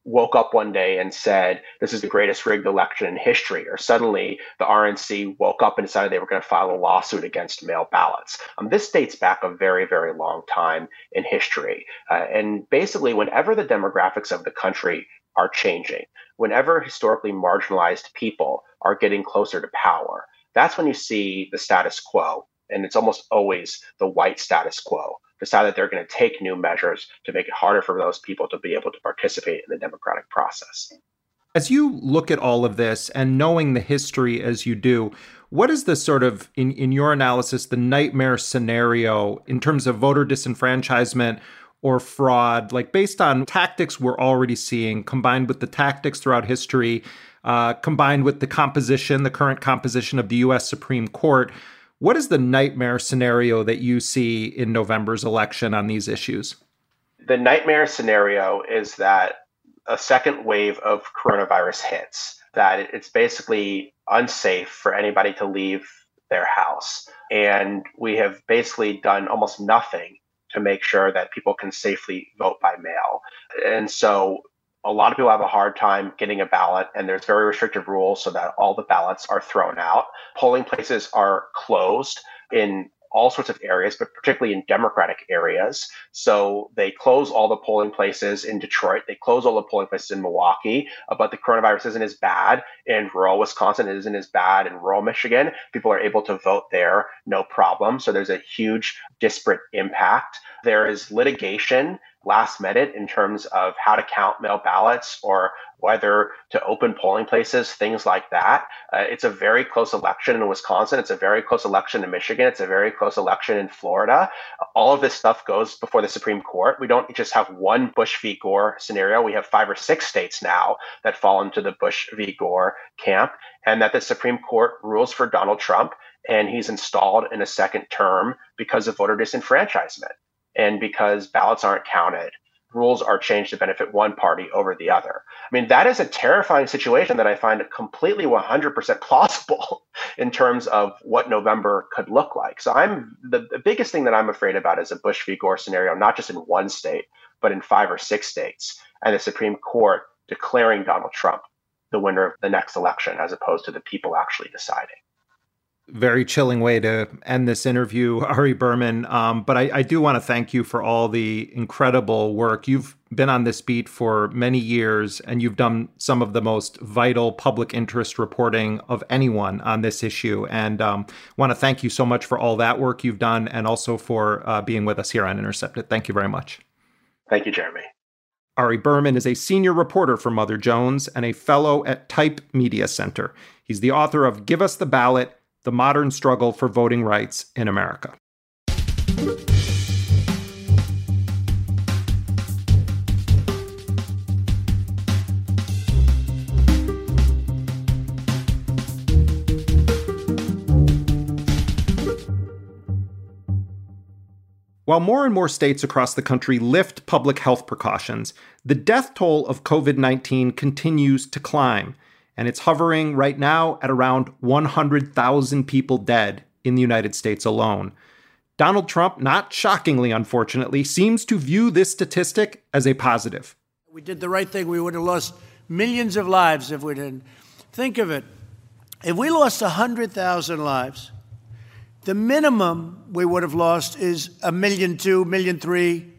Speaker 14: woke up one day and said, This is the greatest rigged election in history, or suddenly the RNC woke up and decided they were going to file a lawsuit against mail ballots. Um, this dates back a very, very long time in history. Uh, and basically, whenever the demographics of the country are changing, whenever historically marginalized people are getting closer to power, that's when you see the status quo. And it's almost always the white status quo decide that they're going to take new measures to make it harder for those people to be able to participate in the democratic process.
Speaker 4: As you look at all of this and knowing the history as you do, what is the sort of, in, in your analysis, the nightmare scenario in terms of voter disenfranchisement or fraud, like based on tactics we're already seeing, combined with the tactics throughout history, uh, combined with the composition, the current composition of the US Supreme Court? What is the nightmare scenario that you see in November's election on these issues?
Speaker 14: The nightmare scenario is that a second wave of coronavirus hits, that it's basically unsafe for anybody to leave their house. And we have basically done almost nothing to make sure that people can safely vote by mail. And so a lot of people have a hard time getting a ballot, and there's very restrictive rules so that all the ballots are thrown out. Polling places are closed in all sorts of areas, but particularly in Democratic areas. So they close all the polling places in Detroit. They close all the polling places in Milwaukee. Uh, but the coronavirus isn't as bad in rural Wisconsin. It isn't as bad in rural Michigan. People are able to vote there, no problem. So there's a huge disparate impact. There is litigation last minute in terms of how to count mail ballots or whether to open polling places, things like that. Uh, it's a very close election in Wisconsin. It's a very close election in Michigan. It's a very close election in Florida. All of this stuff goes before the Supreme Court. We don't just have one Bush v. Gore scenario. We have five or six states now that fall into the Bush v. Gore camp, and that the Supreme Court rules for Donald Trump and he's installed in a second term because of voter disenfranchisement and because ballots aren't counted, rules are changed to benefit one party over the other. I mean, that is a terrifying situation that I find completely 100% plausible in terms of what November could look like. So I'm the, the biggest thing that I'm afraid about is a Bush v. Gore scenario, not just in one state, but in five or six states, and the Supreme Court declaring Donald Trump the winner of the next election as opposed to the people actually deciding
Speaker 4: very chilling way to end this interview, Ari Berman. Um, but I, I do want to thank you for all the incredible work. You've been on this beat for many years, and you've done some of the most vital public interest reporting of anyone on this issue. And um, want to thank you so much for all that work you've done, and also for uh, being with us here on Intercepted. Thank you very much.
Speaker 14: Thank you, Jeremy.
Speaker 4: Ari Berman is a senior reporter for Mother Jones and a fellow at Type Media Center. He's the author of Give Us the Ballot the modern struggle for voting rights in America. While more and more states across the country lift public health precautions, the death toll of COVID 19 continues to climb and it's hovering right now at around 100,000 people dead in the United States alone. Donald Trump, not shockingly, unfortunately, seems to view this statistic as a positive.
Speaker 7: We did the right thing. We would have lost millions of lives if we didn't. Think of it. If we lost 100,000 lives, the minimum we would have lost is a million two, million three,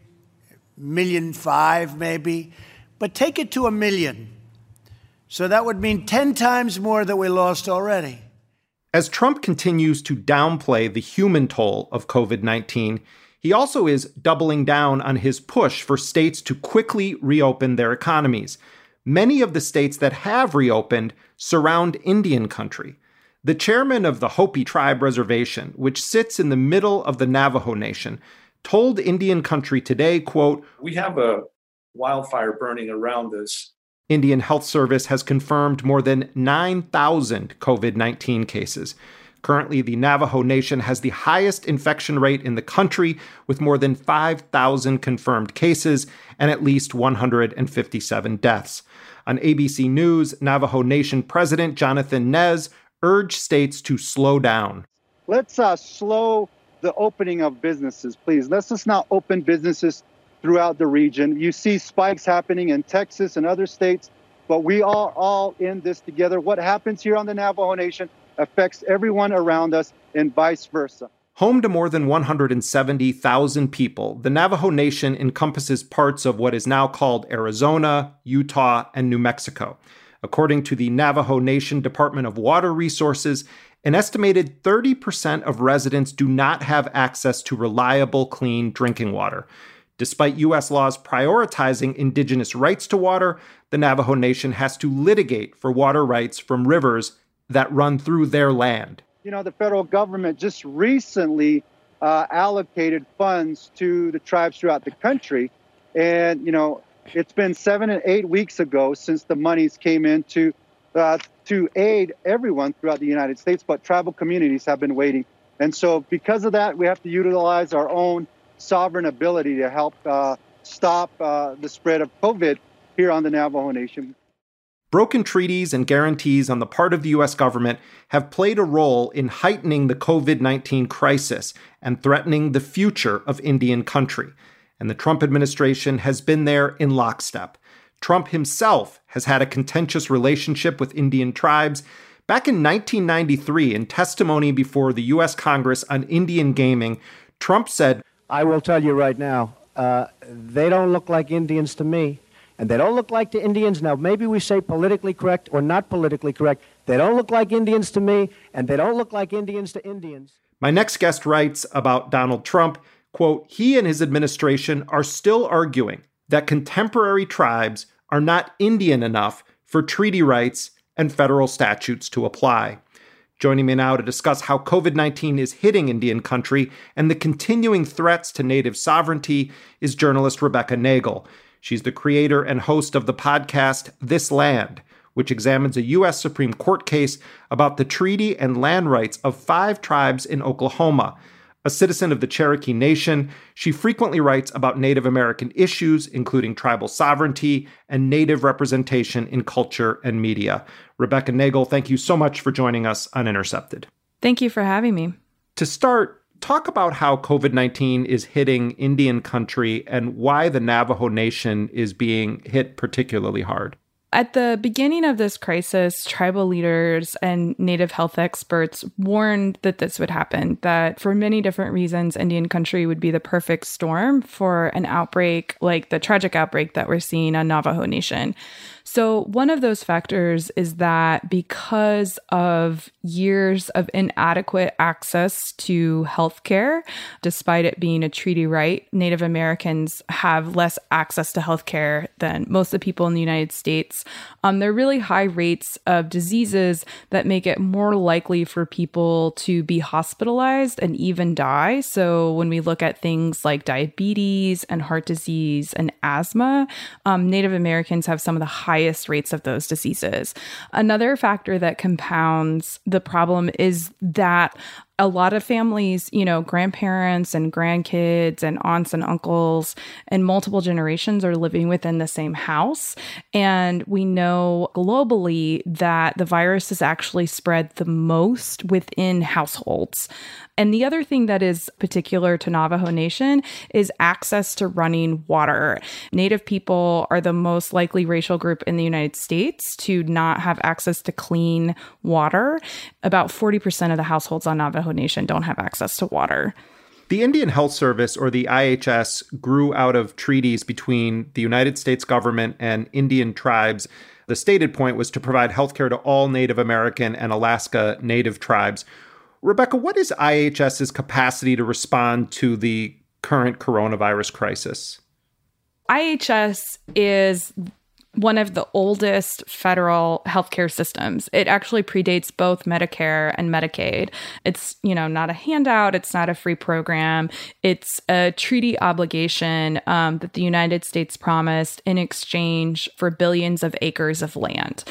Speaker 7: million five, maybe. But take it to a million. So that would mean 10 times more that we lost already.
Speaker 4: As Trump continues to downplay the human toll of COVID 19, he also is doubling down on his push for states to quickly reopen their economies. Many of the states that have reopened surround Indian country. The chairman of the Hopi Tribe Reservation, which sits in the middle of the Navajo Nation, told Indian Country today, quote,
Speaker 19: We have a wildfire burning around us.
Speaker 4: Indian Health Service has confirmed more than 9,000 COVID 19 cases. Currently, the Navajo Nation has the highest infection rate in the country, with more than 5,000 confirmed cases and at least 157 deaths. On ABC News, Navajo Nation President Jonathan Nez urged states to slow down.
Speaker 20: Let's uh, slow the opening of businesses, please. Let's just not open businesses throughout the region. You see spikes happening in Texas and other states, but we are all in this together. What happens here on the Navajo Nation affects everyone around us and vice versa.
Speaker 4: Home to more than 170,000 people, the Navajo Nation encompasses parts of what is now called Arizona, Utah, and New Mexico. According to the Navajo Nation Department of Water Resources, an estimated 30% of residents do not have access to reliable, clean drinking water. Despite U.S. laws prioritizing indigenous rights to water, the Navajo Nation has to litigate for water rights from rivers that run through their land.
Speaker 20: You know, the federal government just recently uh, allocated funds to the tribes throughout the country. And, you know, it's been seven and eight weeks ago since the monies came in to, uh, to aid everyone throughout the United States, but tribal communities have been waiting. And so, because of that, we have to utilize our own sovereign ability to help uh, stop uh, the spread of COVID here on the Navajo Nation.
Speaker 4: Broken treaties and guarantees on the part of the U.S. government have played a role in heightening the COVID 19 crisis and threatening the future of Indian country. And the Trump administration has been there in lockstep. Trump himself has had a contentious relationship with Indian tribes. Back in 1993, in testimony before the U.S. Congress on Indian gaming, Trump said,
Speaker 21: I will tell you right now, uh, they don't look like Indians to me, and they don't look like the Indians. Now, maybe we say politically correct or not politically correct. They don't look like Indians to me, and they don't look like Indians to Indians.
Speaker 4: My next guest writes about Donald Trump, quote, he and his administration are still arguing that contemporary tribes are not Indian enough for treaty rights and federal statutes to apply. Joining me now to discuss how COVID 19 is hitting Indian country and the continuing threats to native sovereignty is journalist Rebecca Nagle. She's the creator and host of the podcast This Land, which examines a U.S. Supreme Court case about the treaty and land rights of five tribes in Oklahoma. A citizen of the Cherokee Nation, she frequently writes about Native American issues, including tribal sovereignty and Native representation in culture and media. Rebecca Nagle, thank you so much for joining us on Intercepted.
Speaker 9: Thank you for having me.
Speaker 4: To start, talk about how COVID 19 is hitting Indian country and why the Navajo Nation is being hit particularly hard.
Speaker 9: At the beginning of this crisis, tribal leaders and native health experts warned that this would happen, that for many different reasons, Indian country would be the perfect storm for an outbreak like the tragic outbreak that we're seeing on Navajo Nation. So, one of those factors is that because of years of inadequate access to healthcare, despite it being a treaty right, Native Americans have less access to healthcare than most of the people in the United States. Um, there are really high rates of diseases that make it more likely for people to be hospitalized and even die. So, when we look at things like diabetes and heart disease and asthma, um, Native Americans have some of the highest highest rates of those diseases. Another factor that compounds the problem is that a lot of families, you know, grandparents and grandkids and aunts and uncles and multiple generations are living within the same house. And we know globally that the virus is actually spread the most within households. And the other thing that is particular to Navajo Nation is access to running water. Native people are the most likely racial group in the United States to not have access to clean water. About 40% of the households on Navajo Nation don't have access to water.
Speaker 4: The Indian Health Service, or the IHS, grew out of treaties between the United States government and Indian tribes. The stated point was to provide healthcare to all Native American and Alaska Native tribes. Rebecca, what is IHS's capacity to respond to the current coronavirus crisis?
Speaker 9: IHS is one of the oldest federal healthcare systems. It actually predates both Medicare and Medicaid. It's, you know, not a handout, it's not a free program. It's a treaty obligation um, that the United States promised in exchange for billions of acres of land.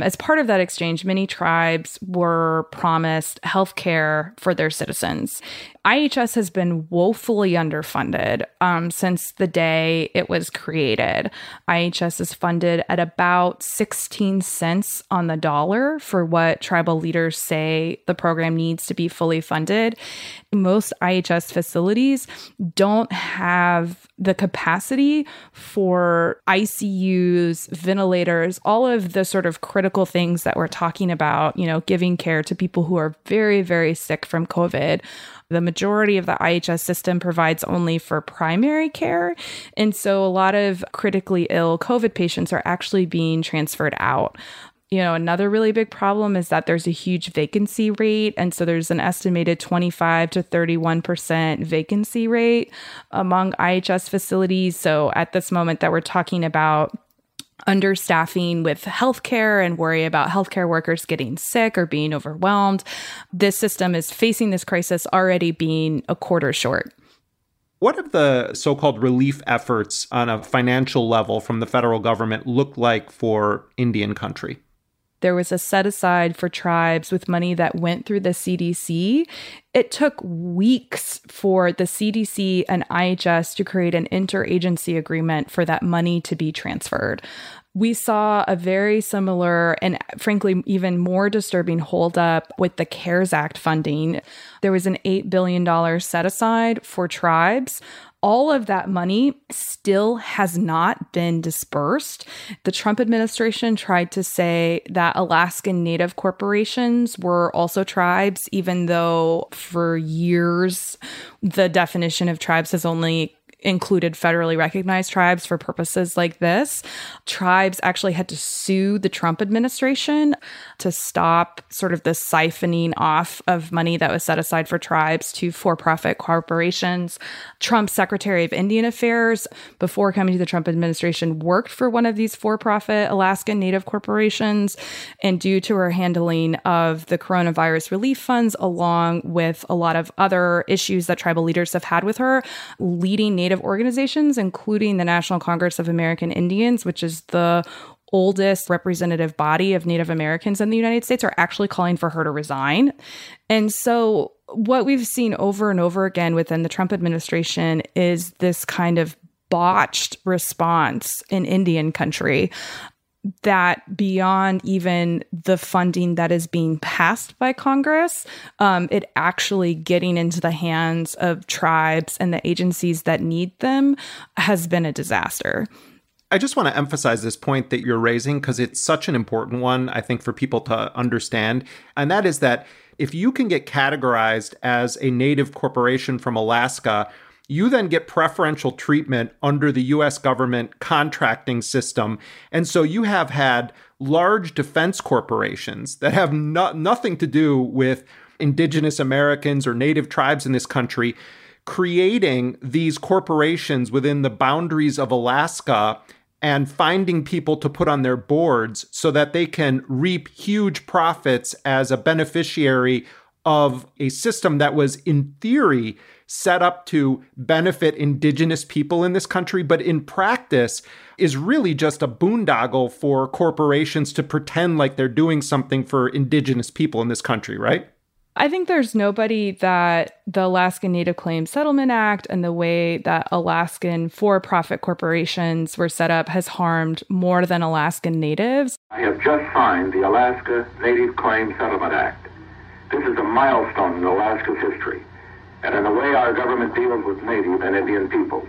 Speaker 9: As part of that exchange, many tribes were promised health care for their citizens. IHS has been woefully underfunded um, since the day it was created. IHS is funded at about 16 cents on the dollar for what tribal leaders say the program needs to be fully funded. Most IHS facilities don't have the capacity for ICUs, ventilators, all of the sort of critical things that we're talking about, you know, giving care to people who are very, very sick from COVID. The majority of the IHS system provides only for primary care. And so a lot of critically ill COVID patients are actually being transferred out you know, another really big problem is that there's a huge vacancy rate. And so there's an estimated 25 to 31% vacancy rate among IHS facilities. So at this moment that we're talking about, understaffing with healthcare and worry about healthcare workers getting sick or being overwhelmed. This system is facing this crisis already being a quarter short.
Speaker 4: What have the so called relief efforts on a financial level from the federal government look like for Indian country?
Speaker 9: There was a set aside for tribes with money that went through the CDC. It took weeks for the CDC and IHS to create an interagency agreement for that money to be transferred. We saw a very similar and frankly even more disturbing holdup with the CARES Act funding. There was an $8 billion set aside for tribes all of that money still has not been dispersed. The Trump administration tried to say that Alaskan Native corporations were also tribes, even though for years the definition of tribes has only included federally recognized tribes for purposes like this. Tribes actually had to sue the Trump administration to stop sort of the siphoning off of money that was set aside for tribes to for profit corporations. Trump's Secretary of Indian Affairs, before coming to the Trump administration, worked for one of these for profit Alaska Native corporations. And due to her handling of the coronavirus relief funds, along with a lot of other issues that tribal leaders have had with her, leading Native Native organizations, including the National Congress of American Indians, which is the oldest representative body of Native Americans in the United States, are actually calling for her to resign. And so, what we've seen over and over again within the Trump administration is this kind of botched response in Indian country that beyond even the funding that is being passed by Congress, um, it actually getting into the hands of tribes and the agencies that need them has been a disaster.
Speaker 4: I just want to emphasize this point that you're raising because it's such an important one, I think, for people to understand. And that is that if you can get categorized as a native corporation from Alaska, you then get preferential treatment under the US government contracting system. And so you have had large defense corporations that have no- nothing to do with indigenous Americans or native tribes in this country creating these corporations within the boundaries of Alaska and finding people to put on their boards so that they can reap huge profits as a beneficiary of a system that was, in theory, set up to benefit indigenous people in this country, but in practice is really just a boondoggle for corporations to pretend like they're doing something for indigenous people in this country, right?
Speaker 9: I think there's nobody that the Alaskan Native Claims Settlement Act and the way that Alaskan for profit corporations were set up has harmed more than Alaskan natives.
Speaker 22: I have just signed the Alaska Native Claims Settlement Act. This is a milestone in Alaska's history and in the way our government deals with Native and Indian peoples.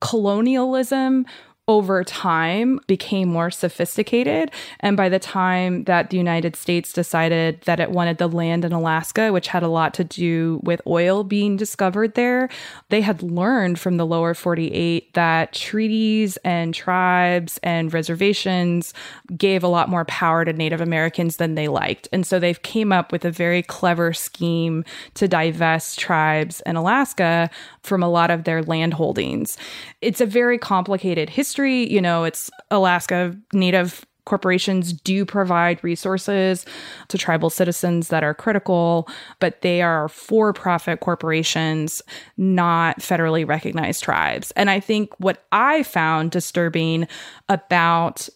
Speaker 9: Colonialism over time became more sophisticated. And by the time that the United States decided that it wanted the land in Alaska, which had a lot to do with oil being discovered there, they had learned from the lower 48 that treaties and tribes and reservations gave a lot more power to Native Americans than they liked. And so they've came up with a very clever scheme to divest tribes in Alaska from a lot of their land holdings. It's a very complicated history You know, it's Alaska Native corporations do provide resources to tribal citizens that are critical, but they are for profit corporations, not federally recognized tribes. And I think what I found disturbing about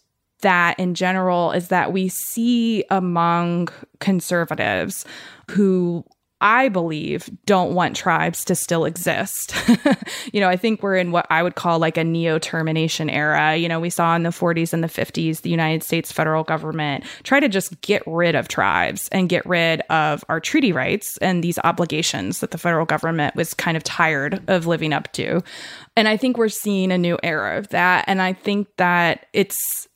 Speaker 9: that in general is that we see among conservatives who I believe, don't want tribes to still exist. you know, I think we're in what I would call like a neo termination era. You know, we saw in the 40s and the 50s the United States federal government try to just get rid of tribes and get rid of our treaty rights and these obligations that the federal government was kind of tired of living up to. And I think we're seeing a new era of that. And I think that it's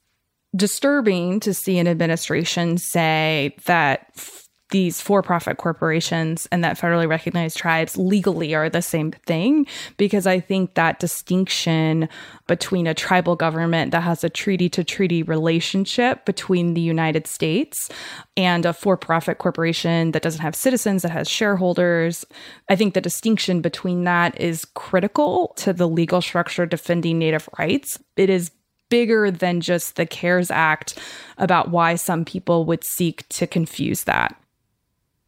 Speaker 9: disturbing to see an administration say that these for profit corporations and that federally recognized tribes legally are the same thing because I think that distinction between a tribal government that has a treaty to treaty relationship between the United States and a for profit corporation that doesn't have citizens, that has shareholders, I think the distinction between that is critical to the legal structure defending Native rights. It is bigger than just the CARES Act about why some people would seek to confuse that.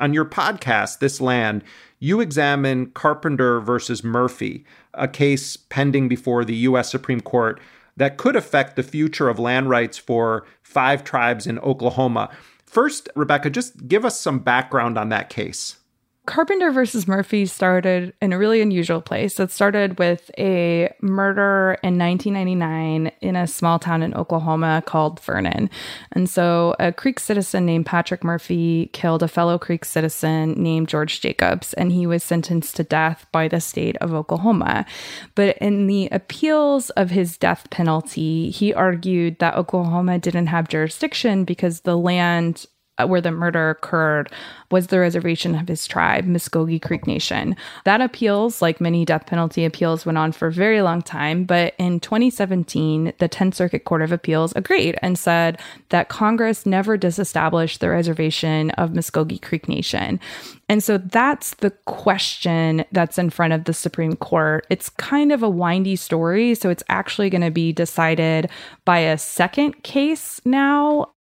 Speaker 4: On your podcast, This Land, you examine Carpenter versus Murphy, a case pending before the U.S. Supreme Court that could affect the future of land rights for five tribes in Oklahoma. First, Rebecca, just give us some background on that case.
Speaker 9: Carpenter versus Murphy started in a really unusual place. It started with a murder in 1999 in a small town in Oklahoma called Vernon. And so a Creek citizen named Patrick Murphy killed a fellow Creek citizen named George Jacobs, and he was sentenced to death by the state of Oklahoma. But in the appeals of his death penalty, he argued that Oklahoma didn't have jurisdiction because the land Uh, where the murder occurred was the reservation of his tribe, Muscogee Creek Nation. That appeals, like many death penalty appeals, went on for a very long time. But in 2017, the 10th Circuit Court of Appeals agreed and said that Congress never disestablished the reservation of Muscogee Creek Nation. And so that's the question that's in front of the Supreme Court. It's kind of a windy story. So it's actually going to be decided by a second case now.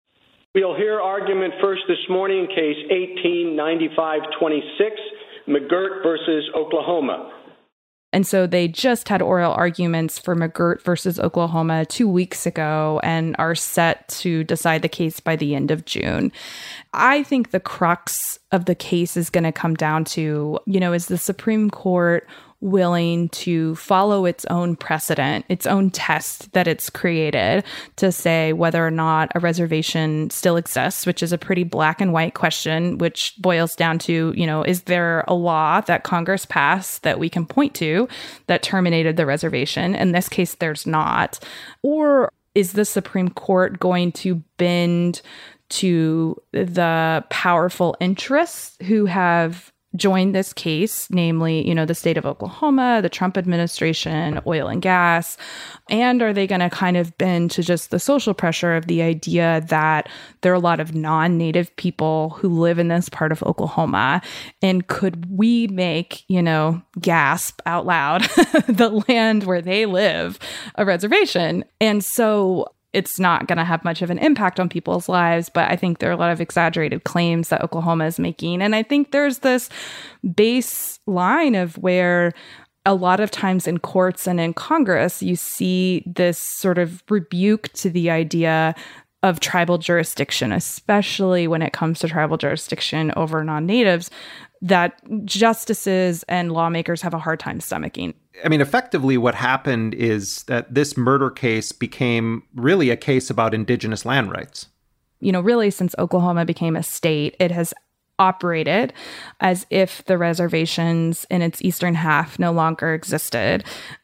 Speaker 23: We'll hear argument first this morning, case 189526, McGirt versus Oklahoma.
Speaker 9: And so they just had oral arguments for McGirt versus Oklahoma two weeks ago and are set to decide the case by the end of June. I think the crux of the case is going to come down to, you know, is the Supreme Court willing to follow its own precedent, its own test that it's created to say whether or not a reservation still exists, which is a pretty black and white question, which boils down to, you know, is there a law that Congress passed that we can point to that terminated the reservation? In this case, there's not. Or is the Supreme Court going to bend to the powerful interests who have joined this case, namely, you know, the state of Oklahoma, the Trump administration, oil and gas? And are they going to kind of bend to just the social pressure of the idea that there are a lot of non native people who live in this part of Oklahoma? And could we make, you know, gasp out loud the land where they live a reservation? And so it's not going to have much of an impact on people's lives. But I think there are a lot of exaggerated claims that Oklahoma is making. And I think there's this baseline of where a lot of times in courts and in Congress, you see this sort of rebuke to the idea of tribal jurisdiction, especially when it comes to tribal jurisdiction over non natives, that justices and lawmakers have a hard time stomaching.
Speaker 4: I mean, effectively, what happened is that this murder case became really a case about indigenous land rights.
Speaker 9: You know, really, since Oklahoma became a state, it has operated as if the reservations in its eastern half no longer existed.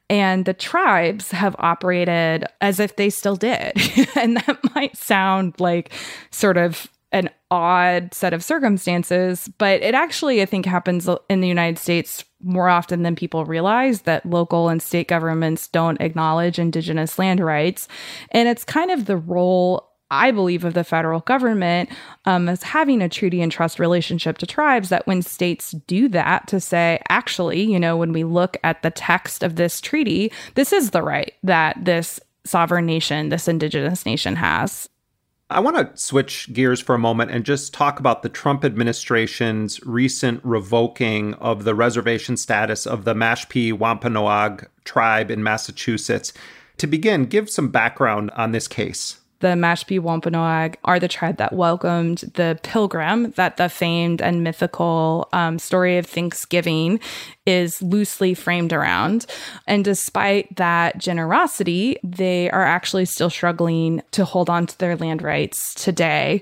Speaker 9: And the tribes have operated as if they still did. and that might sound like sort of an odd set of circumstances, but it actually, I think, happens in the United States more often than people realize that local and state governments don't acknowledge indigenous land rights. And it's kind of the role I believe, of the federal government um, as having a treaty and trust relationship to tribes. That when states do that, to say, actually, you know, when we look at the text of this treaty, this is the right that this sovereign nation, this indigenous nation has.
Speaker 4: I want to switch gears for a moment and just talk about the Trump administration's recent revoking of the reservation status of the Mashpee Wampanoag tribe in Massachusetts. To begin, give some background on this case
Speaker 9: the Mashpee Wampanoag are the tribe that welcomed the pilgrim that the famed and mythical um, story of Thanksgiving is loosely framed around. And despite that generosity, they are actually still struggling to hold on to their land rights today.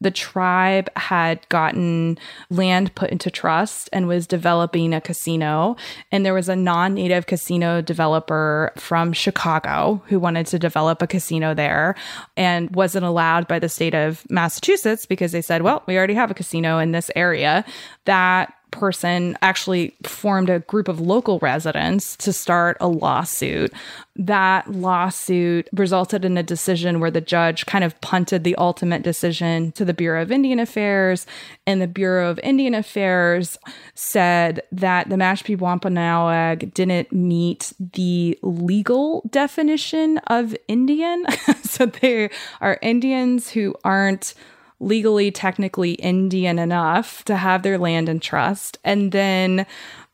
Speaker 9: The tribe had gotten land put into trust and was developing a casino. And there was a non native casino developer from Chicago who wanted to develop a casino there and wasn't allowed by the state of Massachusetts because they said, well, we already have a casino in this area. That person actually formed a group of local residents to start a lawsuit. That lawsuit resulted in a decision where the judge kind of punted the ultimate decision to the Bureau of Indian Affairs. And the Bureau of Indian Affairs said that the Mashpee Wampanoag didn't meet the legal definition of Indian. so they are Indians who aren't legally, technically Indian enough to have their land in trust. And then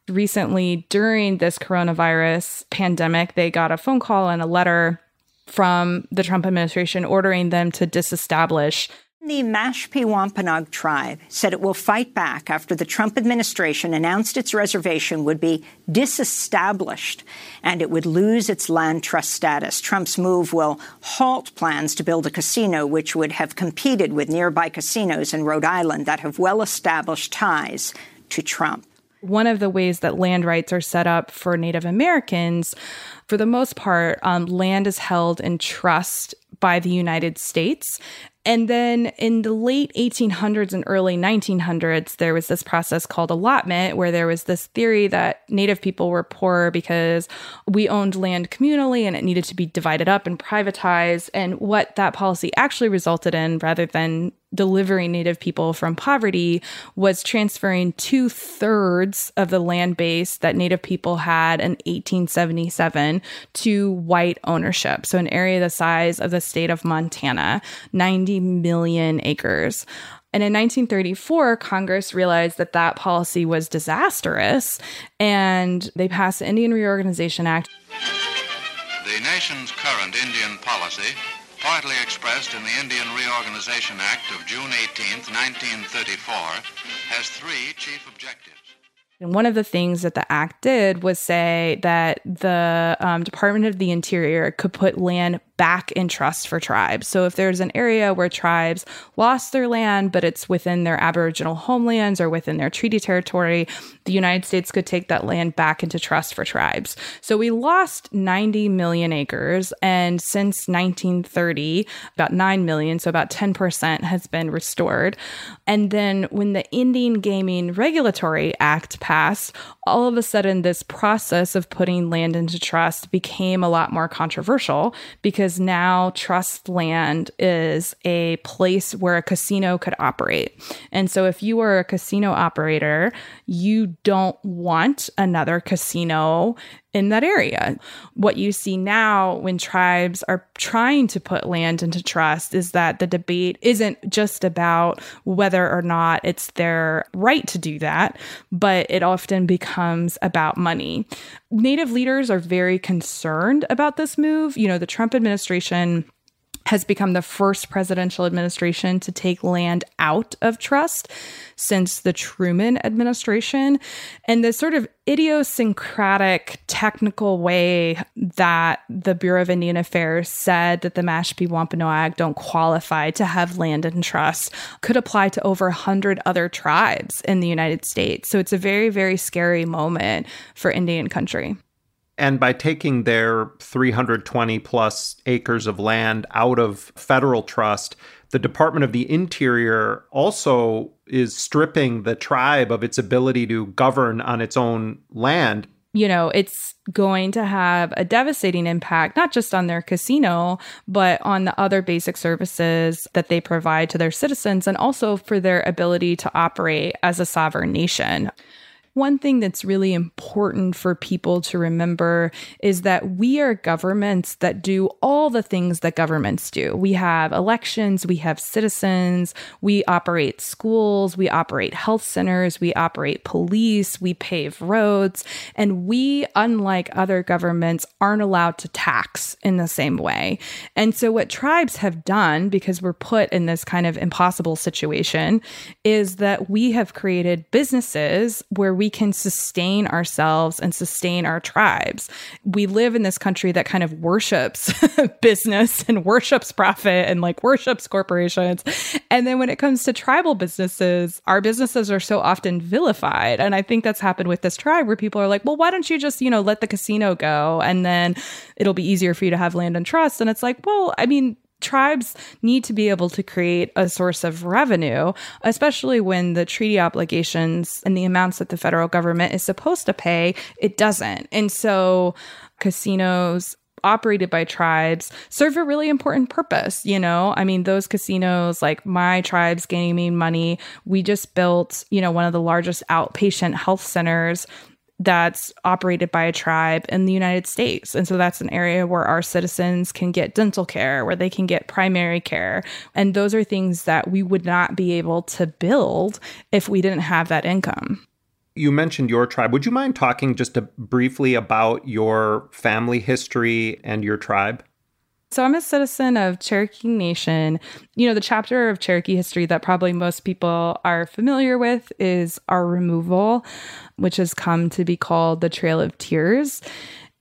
Speaker 9: recently, during this coronavirus pandemic, they got a phone call and a letter from the Trump administration ordering them to disestablish
Speaker 24: the Mashpee Wampanoag tribe said it will fight back after the Trump administration announced its reservation would be disestablished and it would lose its land trust status. Trump's move will halt plans to build a casino which would have competed with nearby casinos in Rhode Island that have well established ties to Trump.
Speaker 9: One of the ways that land rights are set up for Native Americans, for the most part, um, land is held in trust by the United States. And then in the late 1800s and early 1900s, there was this process called allotment, where there was this theory that Native people were poor because we owned land communally and it needed to be divided up and privatized. And what that policy actually resulted in, rather than delivering Native people from poverty was transferring two thirds of the land base that Native people had in 1877 to white ownership. So, an area the size of the state of Montana, 90 million acres. And in 1934, Congress realized that that policy was disastrous and they passed the Indian Reorganization Act.
Speaker 25: The nation's current Indian policy partly expressed in the Indian Reorganization Act of June 18, 1934, has three chief objectives.
Speaker 9: And one of the things that the act did was say that the um, Department of the Interior could put land back in trust for tribes. So if there's an area where tribes lost their land, but it's within their Aboriginal homelands or within their treaty territory, the United States could take that land back into trust for tribes. So we lost 90 million acres. And since 1930, about 9 million, so about 10% has been restored. And then when the Indian Gaming Regulatory Act passed, all of a sudden this process of putting land into trust became a lot more controversial because because now trust land is a place where a casino could operate. And so if you were a casino operator, you don't want another casino in that area. What you see now when tribes are trying to put land into trust is that the debate isn't just about whether or not it's their right to do that, but it often becomes about money. Native leaders are very concerned about this move. You know, the Trump administration has become the first presidential administration to take land out of trust since the Truman administration. And the sort of idiosyncratic technical way that the Bureau of Indian Affairs said that the Mashpee Wampanoag don't qualify to have land in trust could apply to over 100 other tribes in the United States. So it's a very, very scary moment for Indian country.
Speaker 4: And by taking their 320 plus acres of land out of federal trust, the Department of the Interior also is stripping the tribe of its ability to govern on its own land.
Speaker 9: You know, it's going to have a devastating impact, not just on their casino, but on the other basic services that they provide to their citizens and also for their ability to operate as a sovereign nation. One thing that's really important for people to remember is that we are governments that do all the things that governments do. We have elections, we have citizens, we operate schools, we operate health centers, we operate police, we pave roads, and we, unlike other governments, aren't allowed to tax in the same way. And so, what tribes have done, because we're put in this kind of impossible situation, is that we have created businesses where we can sustain ourselves and sustain our tribes. We live in this country that kind of worships business and worships profit and like worships corporations. And then when it comes to tribal businesses, our businesses are so often vilified. And I think that's happened with this tribe where people are like, well, why don't you just, you know, let the casino go and then it'll be easier for you to have land and trust? And it's like, well, I mean, tribes need to be able to create a source of revenue, especially when the treaty obligations and the amounts that the federal government is supposed to pay, it doesn't. And so casinos operated by tribes serve a really important purpose you know i mean those casinos like my tribe's gaming money we just built you know one of the largest outpatient health centers that's operated by a tribe in the United States. And so that's an area where our citizens can get dental care, where they can get primary care. And those are things that we would not be able to build if we didn't have that income.
Speaker 4: You mentioned your tribe. Would you mind talking just briefly about your family history and your tribe?
Speaker 9: So I'm a citizen of Cherokee Nation. You know, the chapter of Cherokee history that probably most people are familiar with is our removal, which has come to be called the Trail of Tears.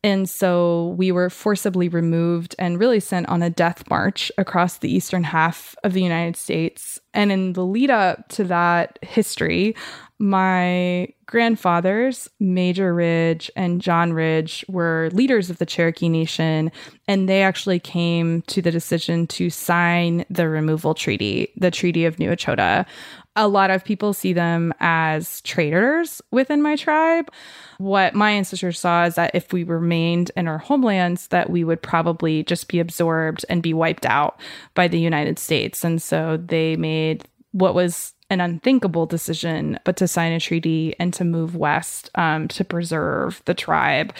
Speaker 9: And so we were forcibly removed and really sent on a death march across the eastern half of the United States. And in the lead up to that history, my grandfathers, Major Ridge and John Ridge, were leaders of the Cherokee Nation, and they actually came to the decision to sign the removal treaty, the Treaty of New Echota. A lot of people see them as traitors within my tribe. What my ancestors saw is that if we remained in our homelands, that we would probably just be absorbed and be wiped out by the United States. And so they made what was an unthinkable decision, but to sign a treaty and to move west um, to preserve the tribe.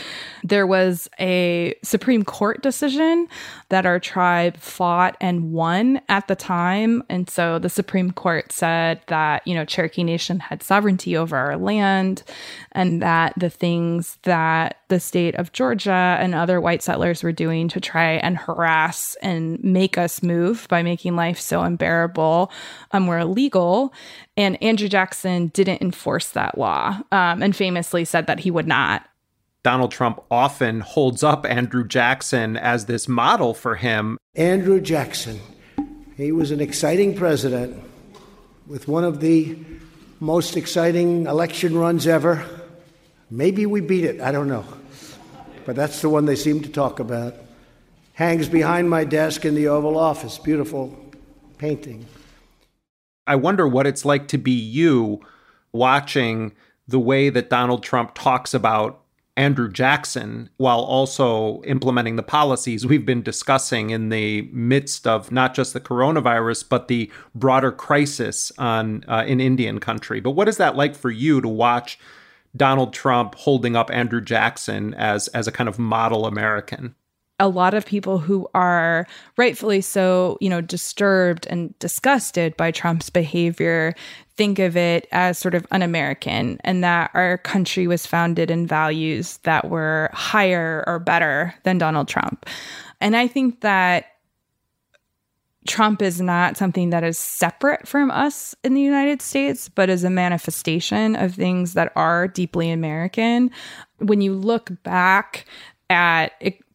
Speaker 9: There was a Supreme Court decision that our tribe fought and won at the time. And so the Supreme Court said that, you know, Cherokee Nation had sovereignty over our land and that the things that the state of Georgia and other white settlers were doing to try and harass and make us move by making life so unbearable um, were illegal. And Andrew Jackson didn't enforce that law um, and famously said that he would not.
Speaker 4: Donald Trump often holds up Andrew Jackson as this model for him.
Speaker 10: Andrew Jackson, he was an exciting president with one of the most exciting election runs ever. Maybe we beat it, I don't know. But that's the one they seem to talk about. Hangs behind my desk in the Oval Office. Beautiful painting.
Speaker 4: I wonder what it's like to be you watching the way that Donald Trump talks about Andrew Jackson while also implementing the policies we've been discussing in the midst of not just the coronavirus but the broader crisis on uh, in Indian country. But what is that like for you to watch Donald Trump holding up Andrew Jackson as as a kind of model American?
Speaker 9: a lot of people who are rightfully so, you know, disturbed and disgusted by Trump's behavior think of it as sort of un American and that our country was founded in values that were higher or better than Donald Trump. And I think that Trump is not something that is separate from us in the United States, but is a manifestation of things that are deeply American. When you look back at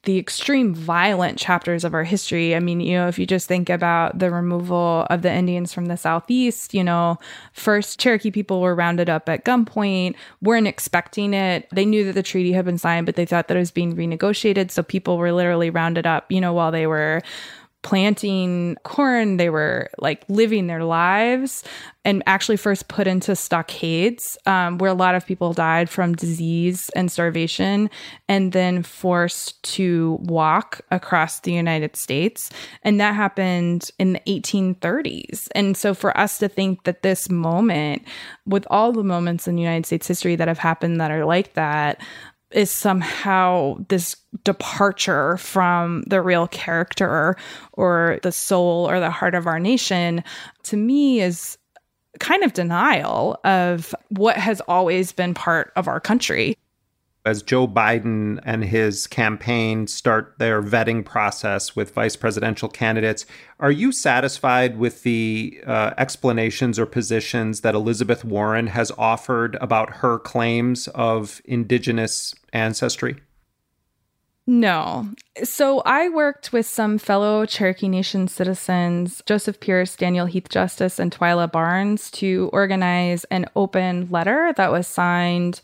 Speaker 9: the extreme violent chapters of our history. I mean, you know, if you just think about the removal of the Indians from the Southeast, you know, first Cherokee people were rounded up at gunpoint, weren't expecting it. They knew that the treaty had been signed, but they thought that it was being renegotiated. So people were literally rounded up, you know, while they were planting corn. They were like living their lives and actually first put into stockades um, where a lot of people died from disease and starvation and then forced to walk across the United States. And that happened in the 1830s. And so for us to think that this moment, with all the moments in United States history that have happened that are like that, is somehow this departure from the real character or the soul or the heart of our nation to me is kind of denial of what has always been part of our country
Speaker 4: as Joe Biden and his campaign start their vetting process with vice presidential candidates, are you satisfied with the uh, explanations or positions that Elizabeth Warren has offered about her claims of indigenous ancestry?
Speaker 9: No. So I worked with some fellow Cherokee Nation citizens, Joseph Pierce, Daniel Heath Justice, and Twila Barnes, to organize an open letter that was signed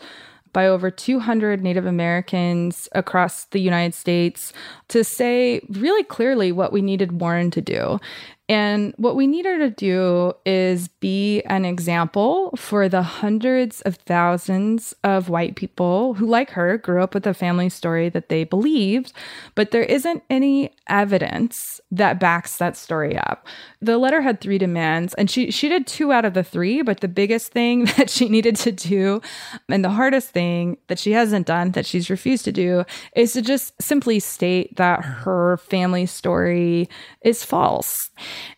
Speaker 9: by over 200 Native Americans across the United States to say really clearly what we needed Warren to do. And what we need her to do is be an example for the hundreds of thousands of white people who, like her, grew up with a family story that they believed, but there isn't any evidence that backs that story up. The letter had three demands, and she, she did two out of the three, but the biggest thing that she needed to do, and the hardest thing that she hasn't done, that she's refused to do, is to just simply state that her family story is false.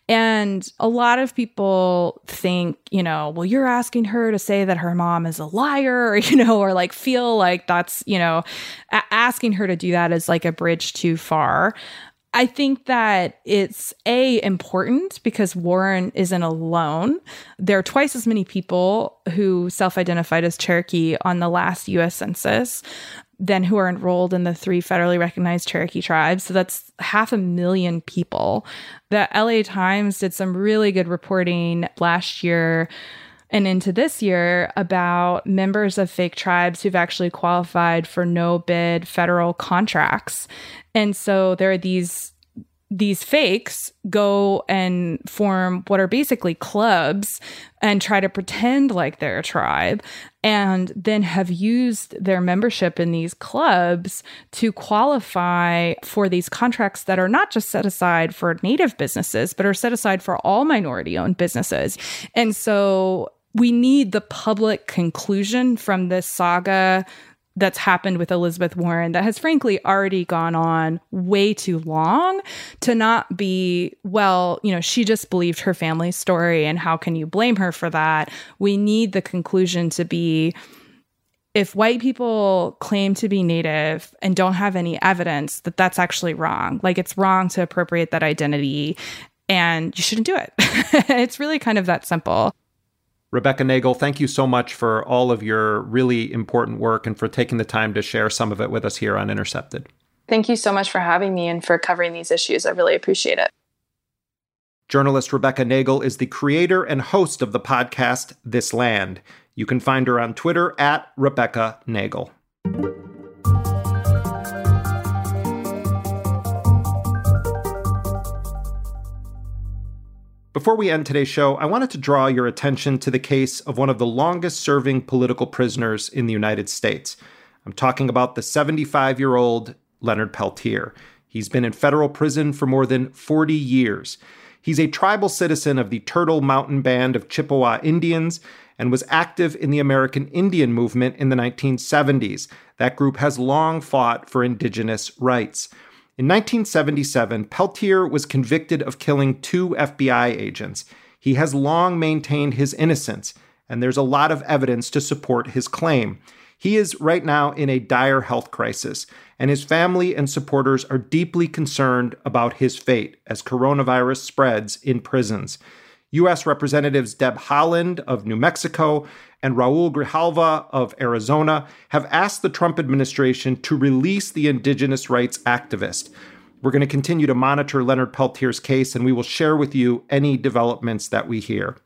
Speaker 9: And a lot of people think, you know, well, you're asking her to say that her mom is a liar, or, you know, or like feel like that's, you know, a- asking her to do that is like a bridge too far. I think that it's a important because Warren isn't alone. There are twice as many people who self-identified as Cherokee on the last US census than who are enrolled in the three federally recognized Cherokee tribes. So that's half a million people. The LA Times did some really good reporting last year and into this year about members of fake tribes who've actually qualified for no bid federal contracts. And so there are these these fakes go and form what are basically clubs and try to pretend like they're a tribe and then have used their membership in these clubs to qualify for these contracts that are not just set aside for native businesses but are set aside for all minority owned businesses. And so we need the public conclusion from this saga that's happened with Elizabeth Warren that has frankly already gone on way too long to not be, well, you know, she just believed her family's story and how can you blame her for that? We need the conclusion to be if white people claim to be native and don't have any evidence that that's actually wrong, like it's wrong to appropriate that identity and you shouldn't do it. it's really kind of that simple.
Speaker 4: Rebecca Nagle, thank you so much for all of your really important work and for taking the time to share some of it with us here on Intercepted.
Speaker 9: Thank you so much for having me and for covering these issues. I really appreciate it.
Speaker 4: Journalist Rebecca Nagle is the creator and host of the podcast This Land. You can find her on Twitter at Rebecca Nagle. Before we end today's show, I wanted to draw your attention to the case of one of the longest serving political prisoners in the United States. I'm talking about the 75 year old Leonard Peltier. He's been in federal prison for more than 40 years. He's a tribal citizen of the Turtle Mountain Band of Chippewa Indians and was active in the American Indian movement in the 1970s. That group has long fought for indigenous rights. In 1977, Peltier was convicted of killing two FBI agents. He has long maintained his innocence, and there's a lot of evidence to support his claim. He is right now in a dire health crisis, and his family and supporters are deeply concerned about his fate as coronavirus spreads in prisons. U.S. Representatives Deb Haaland of New Mexico and Raul Grijalva of Arizona have asked the Trump administration to release the indigenous rights activist. We're going to continue to monitor Leonard Peltier's case, and we will share with you any developments that we hear.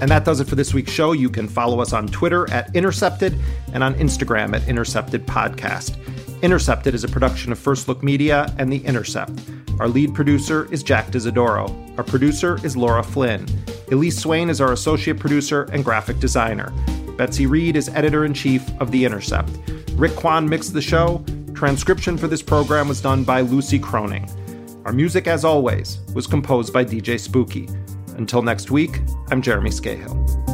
Speaker 4: And that does it for this week's show. You can follow us on Twitter at Intercepted and on Instagram at Intercepted Podcast. Intercepted is a production of First Look Media and The Intercept. Our lead producer is Jack D'Isidoro. Our producer is Laura Flynn. Elise Swain is our associate producer and graphic designer. Betsy Reed is editor in chief of The Intercept. Rick Kwan mixed the show. Transcription for this program was done by Lucy Croning. Our music, as always, was composed by DJ Spooky. Until next week, I'm Jeremy Scahill.